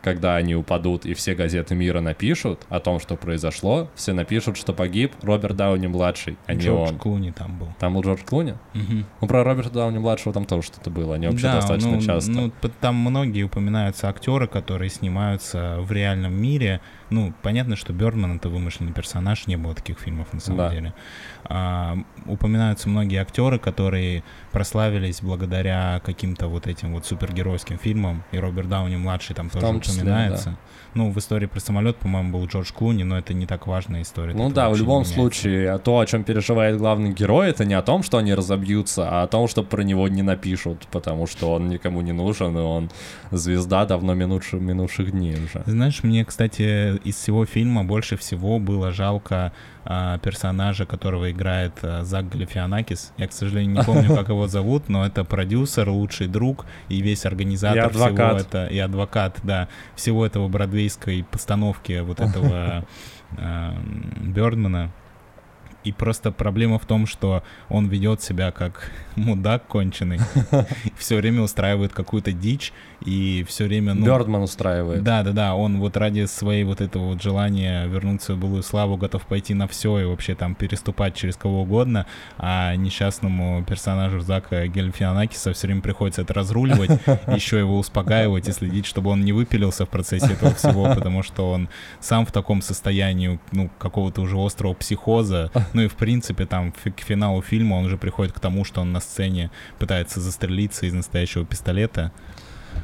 когда они упадут и все газеты мира напишут о том, что произошло, все напишут, что погиб Роберт Дауни-младший, а не Джордж он. Клуни там был. Там был Джордж Клуни? Мгм. Ну, про Роберта Дауни-младшего там тоже что-то было, они вообще Да, достаточно ну, часто. Ну, там многие упоминаются актеры, которые снимаются в реальном мире. Ну, понятно, что Бёрдман — это вымышленный персонаж, не было таких фильмов на самом Да. деле. А, упоминаются многие актеры, которые прославились благодаря каким-то вот этим вот супергеройским фильмам, и Роберт Дауни-младший там тоже том числе, упоминается. Ну, в истории про самолет, по-моему, был Джордж Клуни, но это не так важная история. Ну да, в любом случае, а то, о чем переживает главный герой, это не о том, что они разобьются, а о том, что про него не напишут, потому что он никому не нужен, и он звезда давно минувших, минувших дней уже. Знаешь, мне, кстати, из всего фильма больше всего было жалко персонажа, которого играет а, Зак Галифианакис. Я, к сожалению, не помню, как его зовут, но это продюсер, лучший друг и весь организатор И адвокат. всего это и адвокат, да, всего этого бродвейской постановки вот этого а, Бёрдмана. И просто проблема в том, что он ведет себя как мудак конченый. все время устраивает какую-то дичь и все время... Ну, Бёрдман устраивает. Да, да, да, он вот ради своей вот этого вот желания вернуть свою былую славу готов пойти на все и вообще там переступать через кого угодно, а несчастному персонажу Зака Гельфианакиса все время приходится это разруливать, еще его успокаивать и следить, чтобы он не выпилился в процессе этого всего, потому что он сам в таком состоянии, ну, какого-то уже острого психоза, ну и в принципе там к финалу фильма он уже приходит к тому, что он на сцене пытается застрелиться из настоящего пистолета.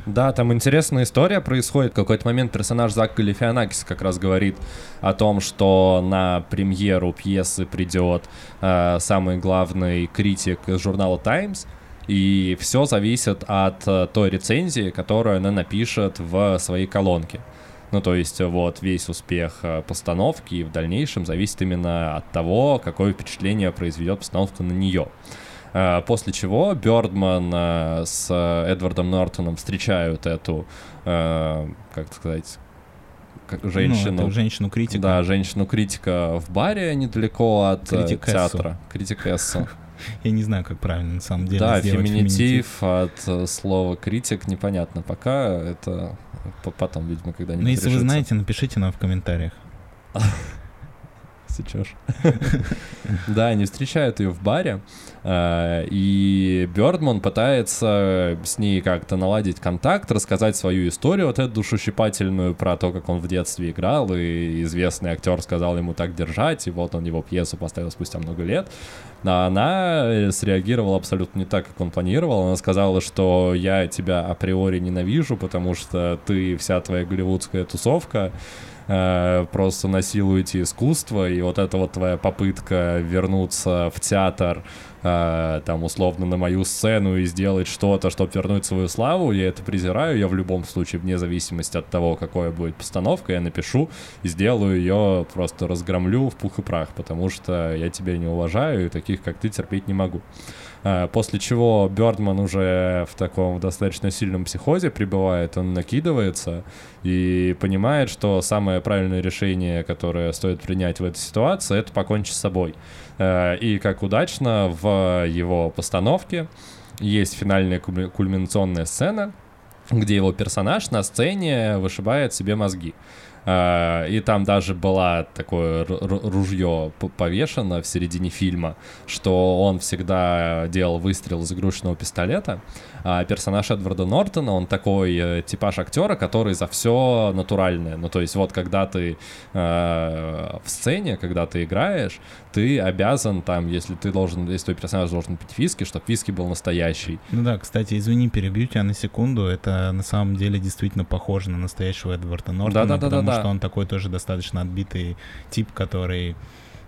Да, там интересная история происходит. В какой-то момент персонаж Зак Галифианакис как раз говорит о том, что на премьеру пьесы придет э, самый главный критик журнала Times, и все зависит от э, той рецензии, которую она напишет в своей колонке. Ну, то есть вот весь успех э, постановки в дальнейшем зависит именно от того, какое впечатление произведет постановка на нее. Э, после чего Бёрдман э, с Эдвардом Нортоном встречают эту, как сказать, как женщину. Ну, женщину-критика. Да, женщину-критика в баре недалеко от Критикессу. театра. Критикессу. Я не знаю, как правильно на самом деле Да, феминитив, феминитив от слова критик непонятно. Пока это потом, видимо, когда-нибудь Ну, если вы знаете, напишите нам в комментариях. Сейчас. Да, они встречают ее в баре, э, и Бёрдман пытается с ней как-то наладить контакт, рассказать свою историю, вот эту душещипательную, про то, как он в детстве играл, и известный актер сказал ему так держать, и вот он его пьесу поставил спустя много лет. А она среагировала абсолютно не так, как он планировал. Она сказала, что я тебя априори ненавижу, потому что ты вся твоя голливудская тусовка э, просто насилуете искусство, и вот эта вот твоя попытка вернуться в театр, э, там, условно, на мою сцену и сделать что-то, чтобы вернуть свою славу, я это презираю, я в любом случае, вне зависимости от того, какая будет постановка, я напишу и сделаю ее, просто разгромлю в пух и прах, потому что я тебя не уважаю, и таких, как ты, терпеть не могу. Э, после чего Бёрдман уже в таком достаточно сильном психозе пребывает, он накидывается и понимает, что самое правильное решение, которое стоит принять в этой ситуации, это покончить с собой. Э, и как удачно в его постановке есть финальная кульминационная сцена, где его персонаж на сцене вышибает себе мозги. А, и там даже была такое ружье повешено в середине фильма, что он всегда делал выстрел из игрушечного пистолета. А персонаж Эдварда Нортона, он такой э, типаж актера, который за все натуральное. Ну, то есть вот когда ты э, в сцене, когда ты играешь, ты обязан там, если ты должен, если твой персонаж должен пить виски, чтобы виски был настоящий. Ну да, кстати, извини, перебью тебя на секунду. Это на самом деле действительно похоже на настоящего Эдварда Нортона, да, да, да, да, да. Что он такой тоже достаточно отбитый тип, который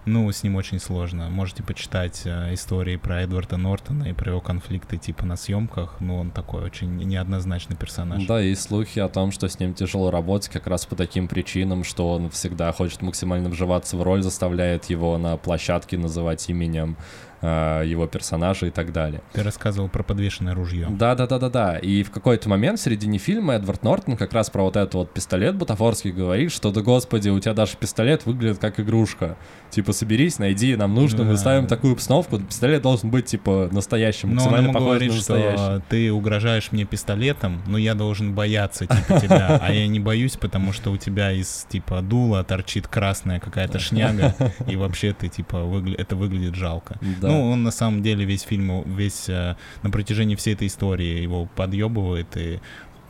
ну, с ним очень сложно. Можете почитать э, истории про Эдварда Нортона и про его конфликты типа на съемках. Ну, он такой очень неоднозначный персонаж. Да, и слухи о том, что с ним тяжело работать как раз по таким причинам, что он всегда хочет максимально вживаться в роль, заставляет его на площадке называть именем его персонажа и так далее. Ты рассказывал про подвешенное ружье. Да, да, да, да, да. И в какой-то момент в середине фильма Эдвард Нортон как раз про вот этот вот пистолет бутафорский говорит, что да господи, у тебя даже пистолет выглядит как игрушка. Типа, соберись, найди, нам нужно, да. мы ставим такую обстановку, пистолет должен быть, типа, настоящим, максимально но он похож говорит, на настоящий. что ты угрожаешь мне пистолетом, но я должен бояться, типа, тебя, а я не боюсь, потому что у тебя из, типа, дула торчит красная какая-то шняга, и вообще ты, типа, это выглядит жалко. Да. Ну, он на самом деле весь фильм, весь э, на протяжении всей этой истории его подъебывает, и,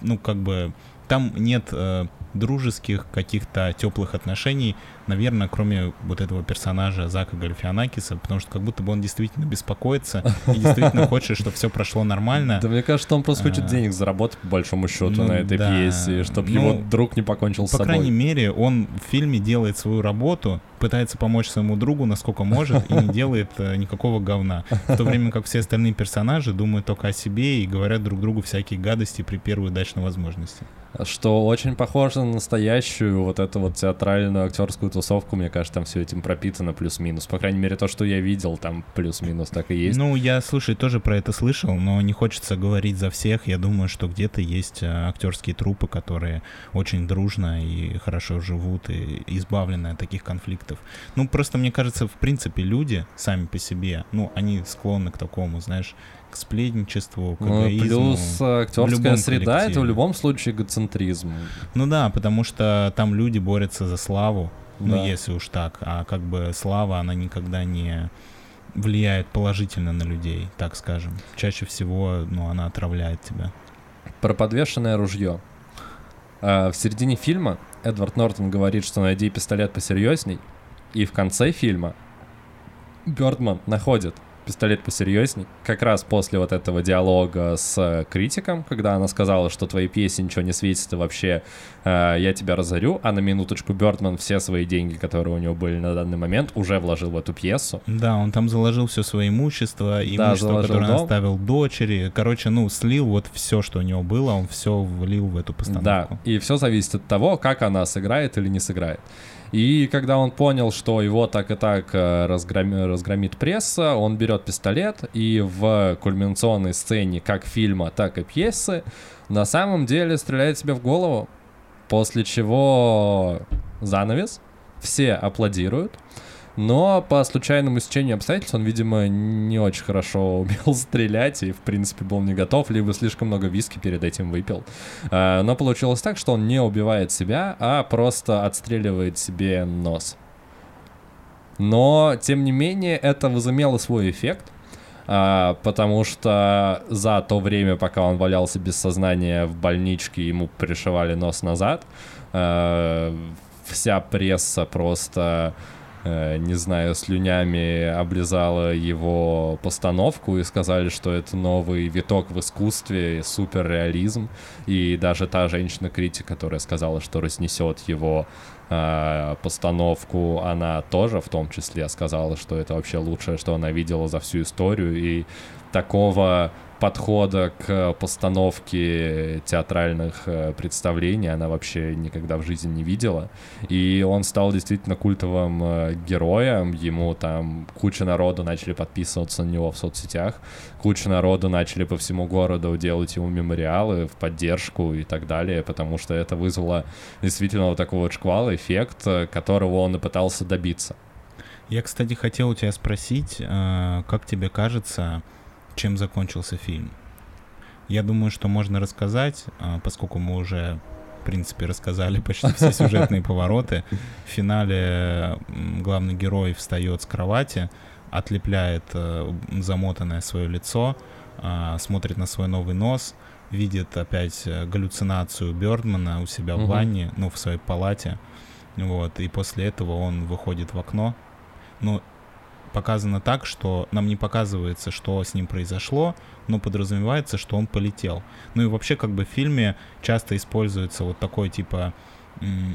ну, как бы, там нет э, дружеских каких-то теплых отношений, наверное, кроме вот этого персонажа Зака Гальфианакиса, потому что как будто бы он действительно беспокоится и действительно хочет, чтобы все прошло нормально. Да мне кажется, он просто хочет а, денег заработать по большому счету на этой пьесе, чтобы его ну, друг не покончил с собой. По крайней мере, он в фильме делает свою работу, пытается помочь своему другу, насколько может, и не делает э, никакого говна. В то время как все остальные персонажи думают только о себе и говорят друг другу всякие гадости при первой удачной возможности что очень похоже на настоящую вот эту вот театральную актерскую тусовку, мне кажется, там все этим пропитано плюс-минус. По крайней мере, то, что я видел, там плюс-минус так и есть. Ну, я, слушай, тоже про это слышал, но не хочется говорить за всех. Я думаю, что где-то есть а, актерские трупы, которые очень дружно и хорошо живут, и избавлены от таких конфликтов. Ну, просто мне кажется, в принципе, люди сами по себе, ну, они склонны к такому, знаешь, к сплетничеству, к Ну, эгоизму. плюс э, актерская среда это в любом случае эгоцентризм. Ну да, потому что там люди борются за славу, ну Да. если уж так, а как бы слава, она никогда не влияет положительно на людей, так скажем. Чаще всего, ну, она отравляет тебя. Про подвешенное ружье. А, в середине фильма Эдвард Нортон говорит, что найди пистолет посерьезней, и в конце фильма Бёрдман находит пистолет посерьезней, как раз после вот этого диалога с э, критиком, когда она сказала, что твоей пьесе ничего не светит, и вообще э, я тебя разорю, а на минуточку Бёрдман все свои деньги, которые у него были на данный момент, уже вложил в эту пьесу. Да, он там заложил все свое имущество, имущество, заложил которое он дом. оставил дочери. Короче, ну, слил вот все, что у него было, он все влил в эту Да, постановку. и все зависит от того, как она сыграет или не сыграет. И когда он понял, что его так и так э, разгроми- разгромит пресса, он берет пистолет и в кульминационной сцене как фильма, так и пьесы на самом деле стреляет себе в голову, после чего занавес, все аплодируют, но по случайному стечению обстоятельств он, видимо, не очень хорошо умел стрелять и, в принципе, был не готов, либо слишком много виски перед этим выпил. А, Но получилось так, что он не убивает себя, а просто отстреливает себе нос. Но, тем не менее, это возымело свой эффект, а, потому что за то время, пока он валялся без сознания в больничке, ему пришивали нос назад, а, вся пресса просто не знаю, слюнями облизала его постановку и сказали, что это новый виток в искусстве, суперреализм. И даже та женщина-критик, которая сказала, что разнесет его э, постановку, она тоже в том числе сказала, что это вообще лучшее, что она видела за всю историю. И такого подхода к постановке театральных э, представлений она вообще никогда в жизни не видела. И он стал действительно культовым э, героем. Ему там куча народу начали подписываться на него в соцсетях. Куча народу начали по всему городу делать ему мемориалы в поддержку и так далее, потому что это вызвало действительно вот такой вот шквал, эффект, э, которого он и пытался добиться. Я, кстати, хотел у тебя спросить, э, как тебе кажется, чем закончился фильм? Я думаю, что можно рассказать, э, поскольку мы уже, в принципе, рассказали почти все сюжетные повороты. В финале главный герой встает с кровати, отлепляет э, замотанное свое лицо, э, смотрит на свой новый нос, видит опять э, галлюцинацию Бёрдмана у себя в ванне, ну, в своей палате. Вот, и после этого он выходит в окно. Ну, показано так, что нам не показывается, что с ним произошло, но подразумевается, что он полетел. Ну и вообще, как бы в фильме часто используется вот такой типа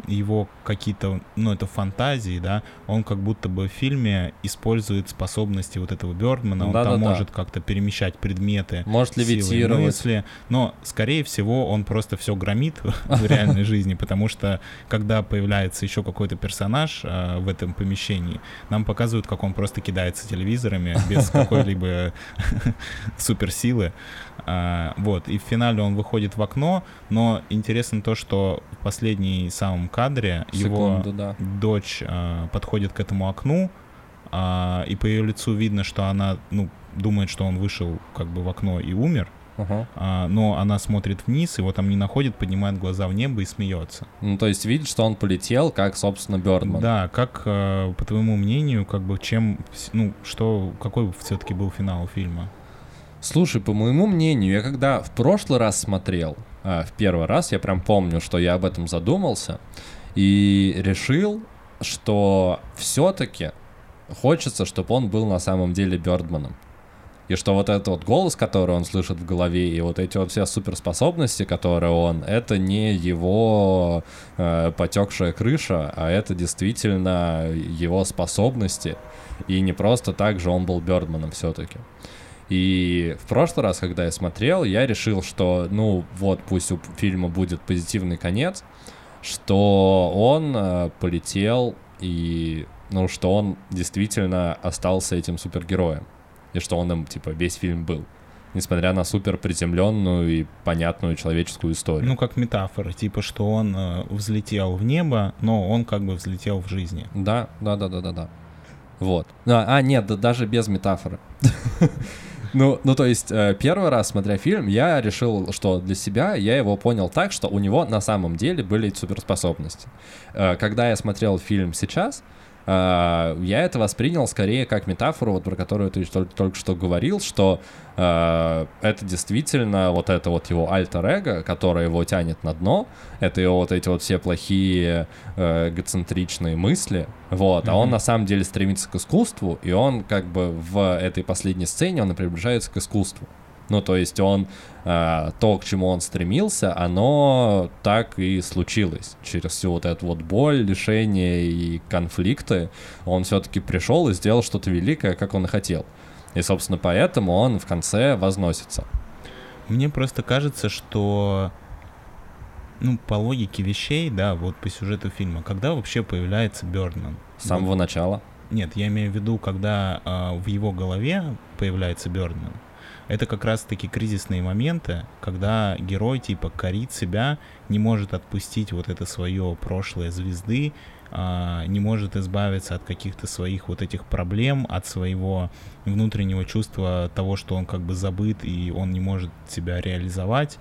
его какие-то, ну это фантазии, да, он как будто бы в фильме использует способности вот этого Бёрдмана, он Да-да-да. там может как-то перемещать предметы, Может левитировать. мысли, но, скорее всего, он просто все громит в реальной жизни, потому что, когда появляется еще какой-то персонаж э, в этом помещении, нам показывают, как он просто кидается телевизорами без какой-либо суперсилы. А, Вот, и в финале он выходит в окно, но интересно то, что в последней самом кадре его Секунду, да. дочь а, подходит к этому окну, а, и по ее лицу видно, что она, ну, думает, что он вышел как бы в окно и умер, Ага. а, но она смотрит вниз, его там не находит, поднимает глаза в небо и смеется. Ну, то есть видит, что он полетел, как, собственно, Бёрдман. Да, как, э, по твоему мнению, как бы чем, ну, что, какой все-таки был финал фильма? Слушай, по моему мнению, я когда в прошлый раз смотрел, а, в первый раз, я прям помню, что я об этом задумался и решил, что все-таки хочется, чтобы он был на самом деле Бёрдманом. И что вот этот вот голос, который он слышит в голове, и вот эти вот все суперспособности, которые он, это не его э, потекшая крыша, а это действительно его способности. И не просто так же он был Бёрдманом все-таки. И в прошлый раз, когда я смотрел, я решил, что, ну, вот пусть у фильма будет позитивный конец, что он э, полетел и, ну, что он действительно остался этим супергероем, и что он им, типа, весь фильм был несмотря на супер приземленную и понятную человеческую историю. Ну, как метафора, типа, что он э, взлетел в небо, но он как бы взлетел в жизни. Да, да, да, да, да, да. Вот. А, а нет, да, даже без метафоры. Ну, ну, то есть, э, первый раз, смотря фильм, я решил, что для себя я его понял так, что у него на самом деле были суперспособности. Э, когда я смотрел фильм сейчас, я это воспринял скорее как метафору, вот про которую ты только, только что говорил, что uh, это действительно вот это вот его альтер-эго, которое его тянет на дно, это его вот эти вот все плохие uh, эгоцентричные мысли, вот, mm-hmm. а он на самом деле стремится к искусству, и он как бы в этой последней сцене, он приближается к искусству. Ну, то есть он, э, то, к чему он стремился, оно так и случилось. Через всю вот эту вот боль, лишение и конфликты он все-таки пришел и сделал что-то великое, как он и хотел. И, собственно, поэтому он в конце возносится. Мне просто кажется, что ну, по логике вещей, да, вот по сюжету фильма, когда вообще появляется Бёрдман? С самого вот. начала. Нет, я имею в виду, когда э, в его голове появляется Бёрдман это как раз-таки кризисные моменты, когда герой типа корит себя, не может отпустить вот это свое прошлое звезды, а, не может избавиться от каких-то своих вот этих проблем, от своего внутреннего чувства того, что он как бы забыт и он не может себя реализовать.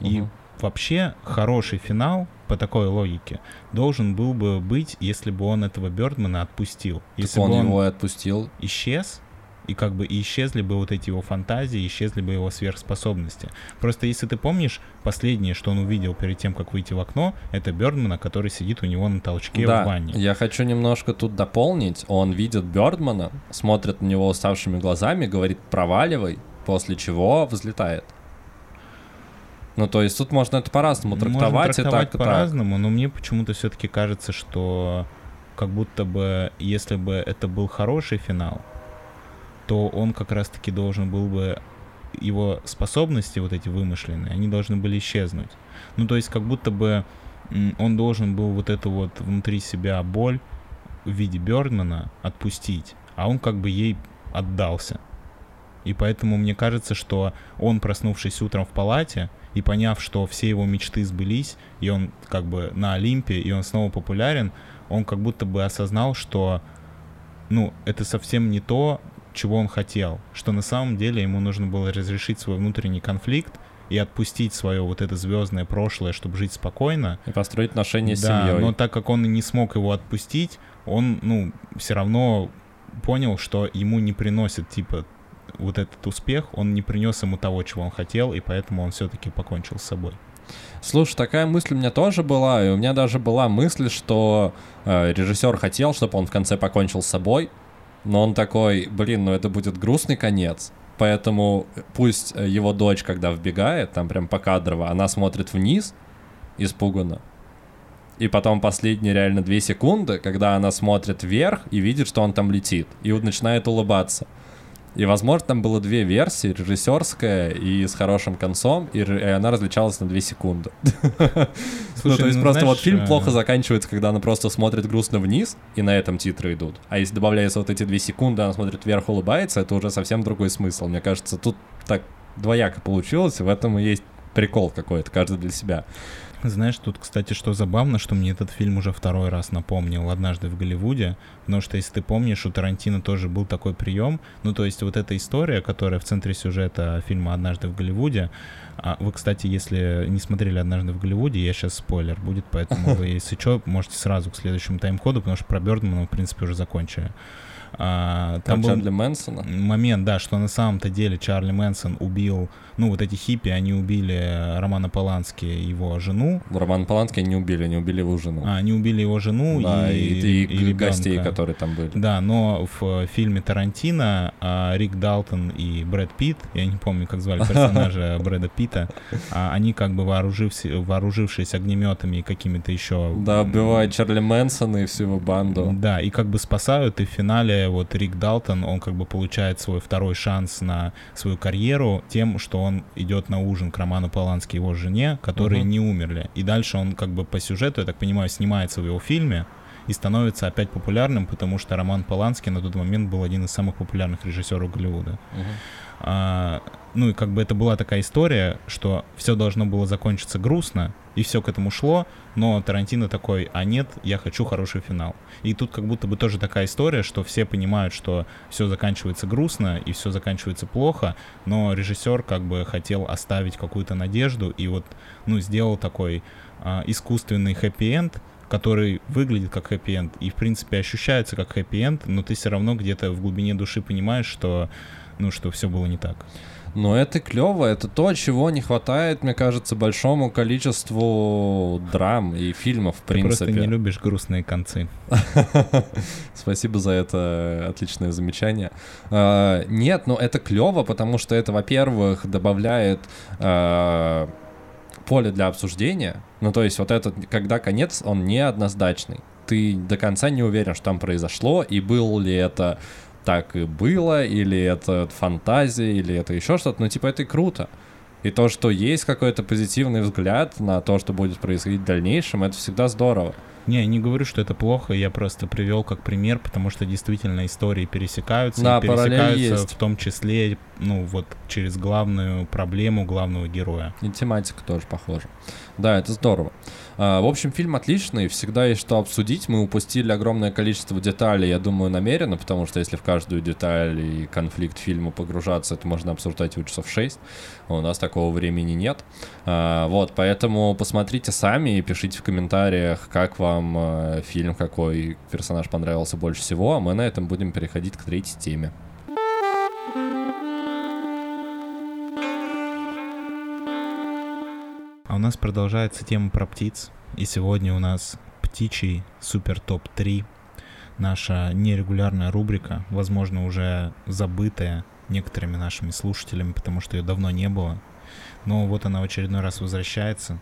Угу. И вообще хороший финал по такой логике должен был бы быть, если бы он этого Бёрдмана отпустил. Если так он бы он его отпустил. Исчез, и как бы и исчезли бы вот эти его фантазии, исчезли бы его сверхспособности. Просто если ты помнишь, последнее, что он увидел перед тем, как выйти в окно, это Бёрдмана, который сидит у него на толчке да, в ванне. я хочу немножко тут дополнить. Он видит Бёрдмана, смотрит на него уставшими глазами, говорит «проваливай», после чего взлетает. Ну, то есть тут можно это по-разному трактовать, можно трактовать так, по-разному, но мне почему-то все-таки кажется, что как будто бы, если бы это был хороший финал, то он как раз-таки должен был бы его способности, вот эти вымышленные, они должны были исчезнуть. Ну, то есть как будто бы он должен был вот эту вот внутри себя боль в виде Бёрдмана отпустить, а он как бы ей отдался. И поэтому мне кажется, что он, проснувшись утром в палате и поняв, что все его мечты сбылись, и он как бы на Олимпе, и он снова популярен, он как будто бы осознал, что ну, это совсем не то, чего он хотел, что на самом деле ему нужно было разрешить свой внутренний конфликт и отпустить свое вот это звездное прошлое, чтобы жить спокойно. И построить отношения да, с семьей. но так как он и не смог его отпустить, он, ну, все равно понял, что ему не приносит, типа, вот этот успех, он не принес ему того, чего он хотел, и поэтому он все-таки покончил с собой. Слушай, такая мысль у меня тоже была, и у меня даже была мысль, что э, режиссер хотел, чтобы он в конце покончил с собой, но он такой, блин, ну это будет грустный конец. Поэтому пусть э, его дочь, когда вбегает, там прям покадрово, она смотрит вниз, испуганно. И потом последние реально две секунды, когда она смотрит вверх и видит, что он там летит, и вот начинает улыбаться. И, возможно, там было две версии, режиссерская и с хорошим концом, и, и она различалась на две секунды. ну, то есть ну, просто знаешь, вот фильм э... плохо заканчивается, когда она просто смотрит грустно вниз, и на этом титры идут. А если добавляется вот эти две секунды, она смотрит вверх, улыбается, это уже совсем другой смысл. Мне кажется, тут так двояко получилось, и в этом и есть прикол какой-то, каждый для себя. Знаешь, тут, кстати, что забавно, что мне этот фильм уже второй раз напомнил «Однажды в Голливуде», потому что, если ты помнишь, у Тарантино тоже был такой прием, ну, то есть вот эта история, которая в центре сюжета фильма «Однажды в Голливуде», а вы, кстати, если не смотрели «Однажды в Голливуде», я сейчас спойлер будет, поэтому вы, если что, можете сразу к следующему тайм-коду, потому что про Бёрдмана, в принципе, уже закончили. А, там был Чарли Мэнсона? момент, да, что на самом-то деле Чарли Мэнсон убил, ну, вот эти хиппи, они убили Романа Полански, его жену. Романа Полански они убили, они убили его жену. А, они убили его жену да, и, и, и, и гостей, которые там были. Да, но в фильме Тарантино а, Рик Далтон и Брэд Питт, я не помню, как звали персонажа Брэда Питта, а, они как бы вооружившись огнеметами и какими-то еще... Да, убивают Чарли Мэнсона и всю его банду. Да, и как бы спасают, и в финале вот Рик Далтон, он как бы получает свой второй шанс на свою карьеру тем, что он идет на ужин к Роману Полански его жене, которые угу. не умерли. И дальше он как бы по сюжету, я так понимаю, снимается в его фильме, и становится опять популярным, потому что Роман Поланский на тот момент был один из самых популярных режиссеров Голливуда. А, ну и как бы это была такая история, что все должно было закончиться грустно, и все к этому шло, но Тарантино такой, а нет, я хочу хороший финал. И тут как будто бы тоже такая история, что все понимают, что все заканчивается грустно и все заканчивается плохо, но режиссер как бы хотел оставить какую-то надежду и вот, ну, сделал такой а, искусственный хэппи-энд, который выглядит как хэппи-энд и, в принципе, ощущается как хэппи-энд, но ты все равно где-то в глубине души понимаешь, что, ну, что все было не так. Но это клево, это то, чего не хватает, мне кажется, большому количеству драм и фильмов, в принципе. Ты просто не любишь грустные концы. Спасибо за это отличное замечание. А, нет, но это клево, потому что это, во-первых, добавляет а, поле для обсуждения. Ну, то есть вот этот, когда конец, он неоднозначный. Ты до конца не уверен, что там произошло, и был ли это так и было, или это фантазия, или это еще что-то, но типа это и круто. И то, что есть какой-то позитивный взгляд на то, что будет происходить в дальнейшем, это всегда здорово. Не, я не говорю, что это плохо, я просто привел как пример, потому что действительно истории пересекаются, да, и пересекаются в том числе, ну, вот через главную проблему главного героя. И тематика тоже похожа. Да, это здорово. А, в общем, фильм отличный, всегда есть что обсудить. Мы упустили огромное количество деталей, я думаю, намеренно, потому что если в каждую деталь и конфликт фильма погружаться, это можно обсуждать в часов 6. У нас такого времени нет. А, вот, поэтому посмотрите сами и пишите в комментариях, как вам э, фильм, какой персонаж понравился больше всего, а мы на этом будем переходить к третьей теме. А у нас продолжается тема про птиц. И сегодня у нас птичий супер топ-3. Наша нерегулярная рубрика, возможно, уже забытая некоторыми нашими слушателями, потому что ее давно не было. Но вот она в очередной раз возвращается.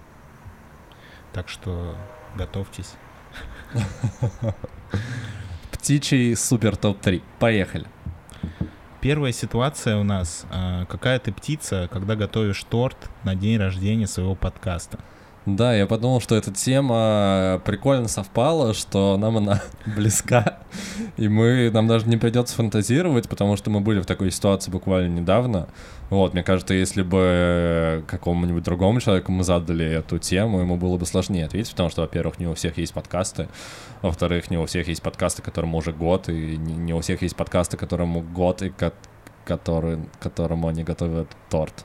Так что готовьтесь. Птичий супер топ-3. Поехали. Первая ситуация у нас. А, какая ты птица, когда готовишь торт на день рождения своего подкаста? Да, я подумал, что эта тема прикольно совпала, что нам она близка, и мы, нам даже не придется фантазировать, потому что мы были в такой ситуации буквально недавно. Вот, мне кажется, если бы какому-нибудь другому человеку мы задали эту тему, ему было бы сложнее ответить, потому что, во-первых, не у всех есть подкасты, во-вторых, не у всех есть подкасты, которым уже год, и не, у всех есть подкасты, которому год, и ко- который, которому они готовят торт.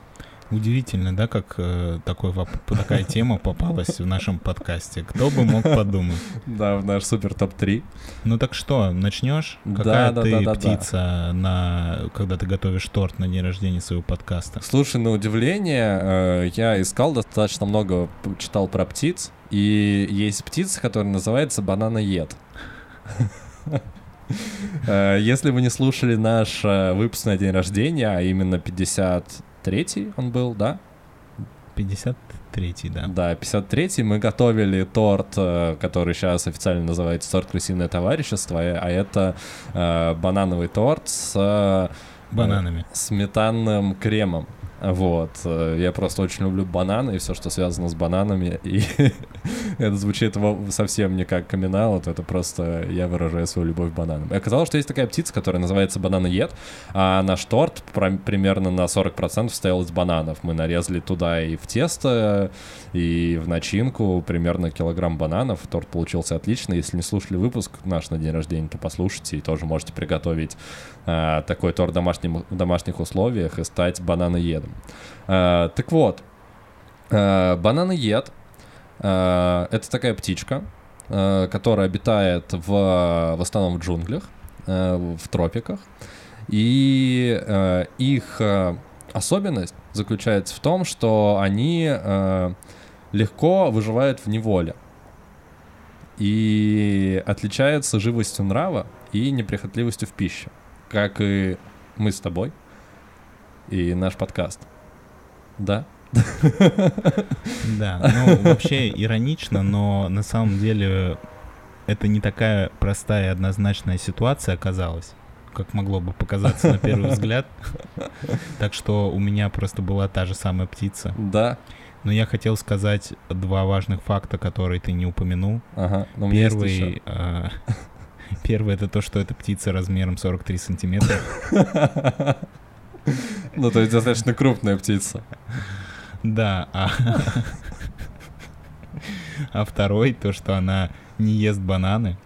Удивительно, да, как э, такой, такая тема попалась в нашем подкасте. Кто бы мог подумать? Да, в наш супер топ-3. Ну так что, начнешь? Какая да, ты да, да, птица, На, когда ты готовишь торт на день рождения своего подкаста? Слушай, на удивление, э, я искал достаточно много, читал про птиц, и есть птица, которая называется бананоед. Э, если вы не слушали наш э, выпуск на день рождения, а именно 50 53-й он был, да? 53-й, да. Да, 53-й. Мы готовили торт, э, который сейчас официально называется торт «Крысиное товарищество», а это э, банановый торт с... Э, Бананами. Сметанным кремом. Вот. Э, я просто очень люблю бананы и все, что связано с бананами. И это звучит совсем не как камин это просто я выражаю свою любовь к бананам. И оказалось, что есть такая птица, которая называется бананоед, а наш торт примерно на 40% состоял из бананов. Мы нарезали туда и в тесто, и в начинку примерно килограмм бананов. Торт получился отлично. Если не слушали выпуск наш на день рождения, то послушайте и тоже можете приготовить а, такой торт в, домашнем, в домашних условиях и стать бананоедом. А, так вот, а, бананоед а, это такая птичка, а, которая обитает в, в основном в джунглях, а, в тропиках. И а, их а, особенность заключается в том, что они а, легко выживают в неволе и отличаются живостью нрава и неприхотливостью в пище как и мы с тобой и наш подкаст. Да? Да, ну вообще иронично, но на самом деле это не такая простая и однозначная ситуация оказалась, как могло бы показаться на первый взгляд. Так что у меня просто была та же самая птица. Да. Но я хотел сказать два важных факта, которые ты не упомянул. Ага, ну, у меня есть еще. Первый, а, первый это то, что эта птица размером 43 сантиметра. Ну, то есть достаточно крупная птица. Да, а, а второй то, что она не ест бананы,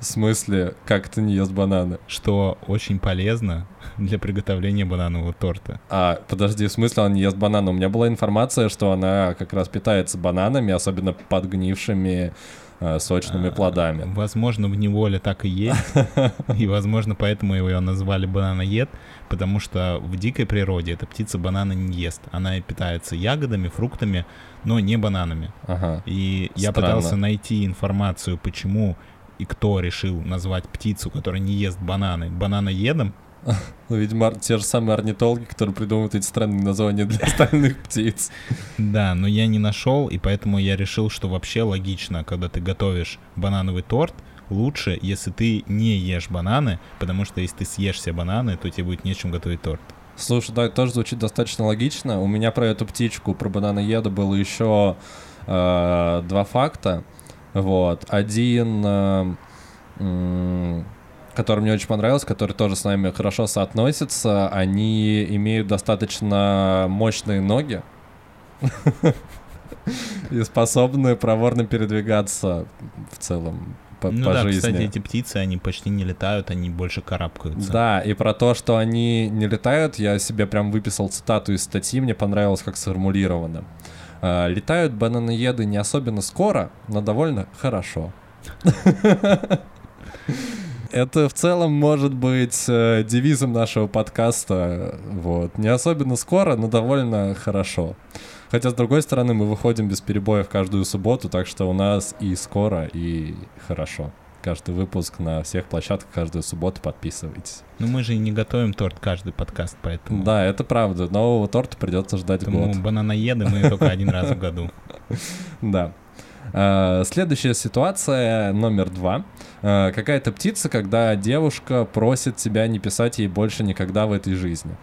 В смысле, как ты не ест бананы? что очень полезно для приготовления бананового торта. А, подожди, в смысле он не ест бананы? У меня была информация, что она как раз питается бананами, особенно подгнившими э, сочными плодами. Возможно, в неволе так и есть, и, возможно, поэтому его назвали бананоед, потому что в дикой природе эта птица банана не ест. Она питается ягодами, фруктами, но не бананами. Ага. И я Странно. пытался найти информацию, почему и кто решил назвать птицу, которая не ест бананы, бананоедом. Ну, видимо, те же самые орнитологи, которые придумывают эти странные названия для остальных птиц. Да, но я не нашел, и поэтому я решил, что вообще логично, когда ты готовишь банановый торт, лучше, если ты не ешь бананы, потому что если ты съешь все бананы, то тебе будет нечем готовить торт. Слушай, да, это тоже звучит достаточно логично. У меня про эту птичку, про бананоеда было еще э, два факта. Вот. Один, э, м, который мне очень понравился, который тоже с нами хорошо соотносится. Они имеют достаточно мощные ноги и способны проворно передвигаться в целом по, ну по да, жизни. кстати, эти птицы, они почти не летают, они больше карабкаются. Да, и про то, что они не летают, я себе прям выписал цитату из статьи, мне понравилось, как сформулировано. А, Летают бананоеды не особенно скоро, но довольно хорошо. Это в целом может быть э, девизом нашего подкаста. Вот. Не особенно скоро, но довольно хорошо. Хотя, с другой стороны, мы выходим без перебоев каждую субботу, так что у нас и скоро, и хорошо. Каждый выпуск на всех площадках каждую субботу подписывайтесь. Ну мы же и не готовим торт каждый подкаст, поэтому... Да, это правда. Нового торта придется ждать Поэтому год. бананоеды мы только один раз в году. Да. А, Следующая ситуация номер два. А, Какая-то птица, когда девушка просит тебя не писать ей больше никогда в этой жизни.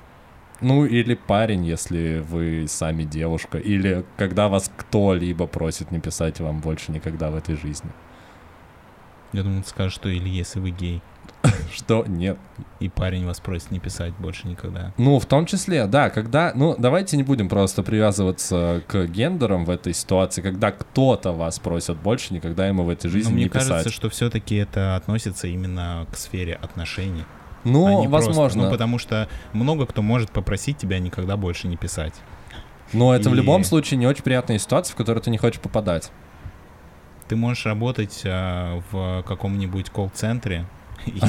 Ну, или парень, если вы сами девушка. Или когда вас кто-либо просит не писать вам больше никогда в этой жизни. Я думаю, ты скажешь, что или если вы гей, Что? Нет. и парень вас просит не писать больше никогда. Ну, в том числе, да, когда... Ну, давайте не будем просто привязываться к гендерам в этой ситуации, когда кто-то вас просит больше никогда ему в этой жизни Но мне не кажется, писать. что все-таки это относится именно к сфере отношений. а Ну, просто- возможно. Ну, потому что много кто может попросить тебя никогда больше не писать. Но это в И- любом случае не очень приятная ситуация, в которую ты не хочешь попадать. Ты можешь работать а, в каком-нибудь колл-центре, и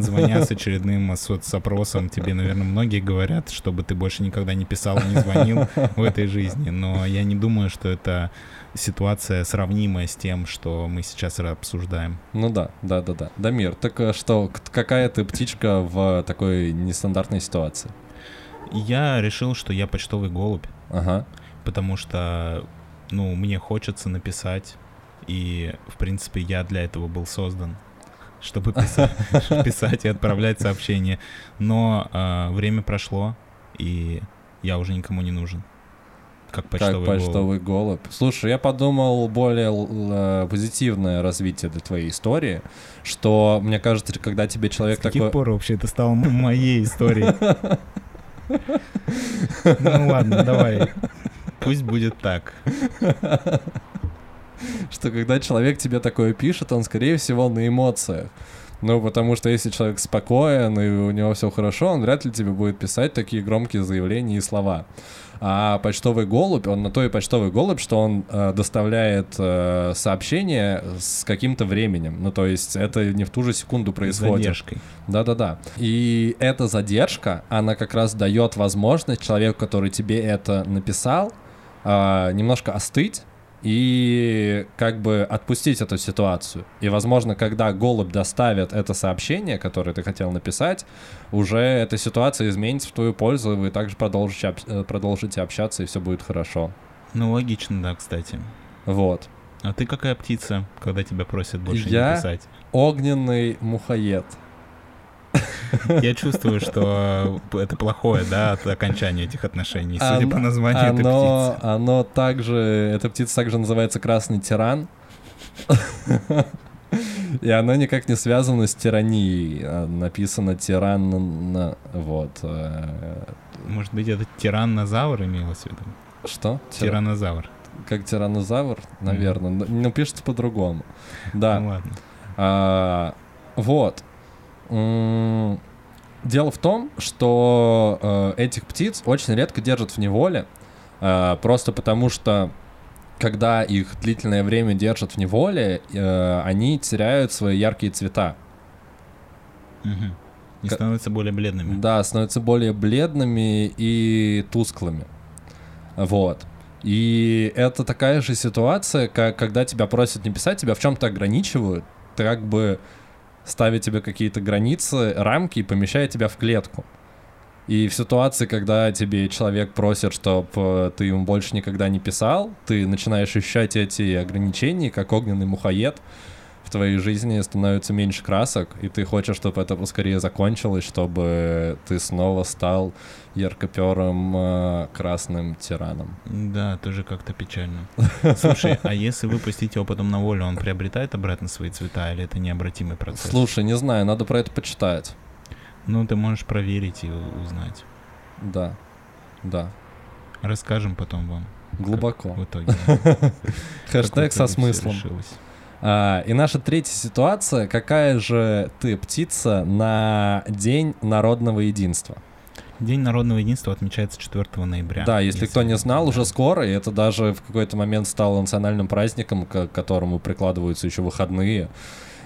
звоня с очередным соцопросом, тебе, наверное, многие говорят, чтобы ты больше никогда не писал и не звонил в этой жизни. Но я не думаю, что это ситуация сравнимая с тем, что мы сейчас обсуждаем. Ну да, да, да, да. Дамир, так э, что, какая ты птичка в такой нестандартной ситуации? Я решил, что я почтовый голубь, Ага. потому что, ну, мне хочется написать, и, в принципе, я для этого был создан, чтобы писать, писать и отправлять сообщения. Но а, время прошло, и я уже никому не нужен. Как почтовый как голубь. почтовый голубь. Слушай, я подумал более э, позитивное развитие для твоей истории, что, мне кажется, когда тебе человек С такой... пор вообще это стало моей историей? Ну ладно, давай. Пусть будет так. Что когда человек тебе такое пишет, он, скорее всего, на эмоциях. Ну, потому что если человек спокоен и у него все хорошо, он вряд ли тебе будет писать такие громкие заявления и слова. А почтовый голубь, он на то и почтовый голубь, что он э, доставляет э, сообщение с каким-то временем. Ну, то есть это не в ту же секунду происходит. задержкой. Да-да-да. И эта задержка, она как раз дает возможность человеку, который тебе это написал, а, немножко остыть и как бы отпустить эту ситуацию. И, возможно, когда голубь доставит это сообщение, которое ты хотел написать, уже эта ситуация изменится в твою пользу, и вы также продолжите, об- э, продолжите общаться, и все будет хорошо. Ну, логично, да, кстати. Вот. А ты какая птица, когда тебя просят больше Я? не писать? Огненный мухоед. Я чувствую, что это плохое, да, от окончания этих отношений, судя Оно- по названию этой птицы. оно также, эта птица также называется красный тиран. И оно никак не связано с тиранией. А Написано тиран на... Вот. э, Может быть, это тираннозавр имелось в виду? Что? Тира- Тираннозавр. Как тираннозавр, наверное. Но пишется по-другому. Да. Ну ладно. А, вот. Дело в том, что э, этих птиц очень редко держат в неволе, э, просто потому что когда их длительное время держат в неволе, э, они теряют свои яркие цвета. Мгм. И становятся более бледными. Да, становятся более бледными и тусклыми. Вот. И это такая же ситуация, как когда тебя просят не писать, тебя в чем-то ограничивают, ты как бы ставят тебе какие-то границы, рамки и помещают тебя в клетку. И в ситуации, когда тебе человек просит, чтобы ты ему больше никогда не писал, ты начинаешь ощущать эти ограничения, как огненный мухоед, в твоей жизни становится меньше красок, и ты хочешь, чтобы это поскорее закончилось, чтобы ты снова стал яркоперым э, красным тираном. Да, тоже как-то печально. Слушай, а если выпустить его потом на волю, он приобретает обратно свои цвета или это необратимый процесс? Слушай, не знаю, надо про это почитать. Ну, ты можешь проверить и узнать. Да, да, Расскажем потом вам глубоко. в итоге. Хэштег со смыслом. А, и наша третья ситуация. Какая же ты птица на День народного единства? День народного единства отмечается 4 ноября. Да, если кто не знал, уже скоро, и это даже в какой-то момент стало национальным праздником, к которому прикладываются еще выходные.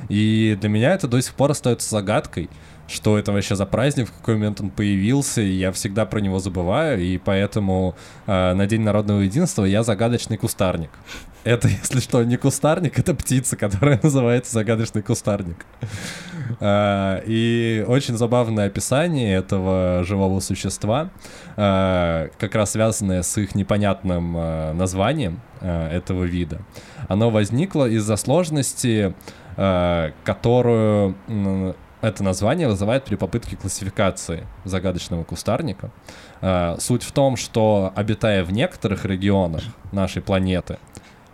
И для меня это до сих пор остается загадкой, что это вообще за праздник, в какой момент он появился, и я всегда про него забываю, и поэтому э, на День народного единства я загадочный кустарник. Это, если что, не кустарник, это птица, которая называется загадочный кустарник. А, И очень забавное описание этого живого существа, а, как раз связанное с их непонятным а, названием а, этого вида. Оно возникло из-за сложности, а, которую это название вызывает при попытке классификации загадочного кустарника. А, Суть в том, что обитая в некоторых регионах нашей планеты,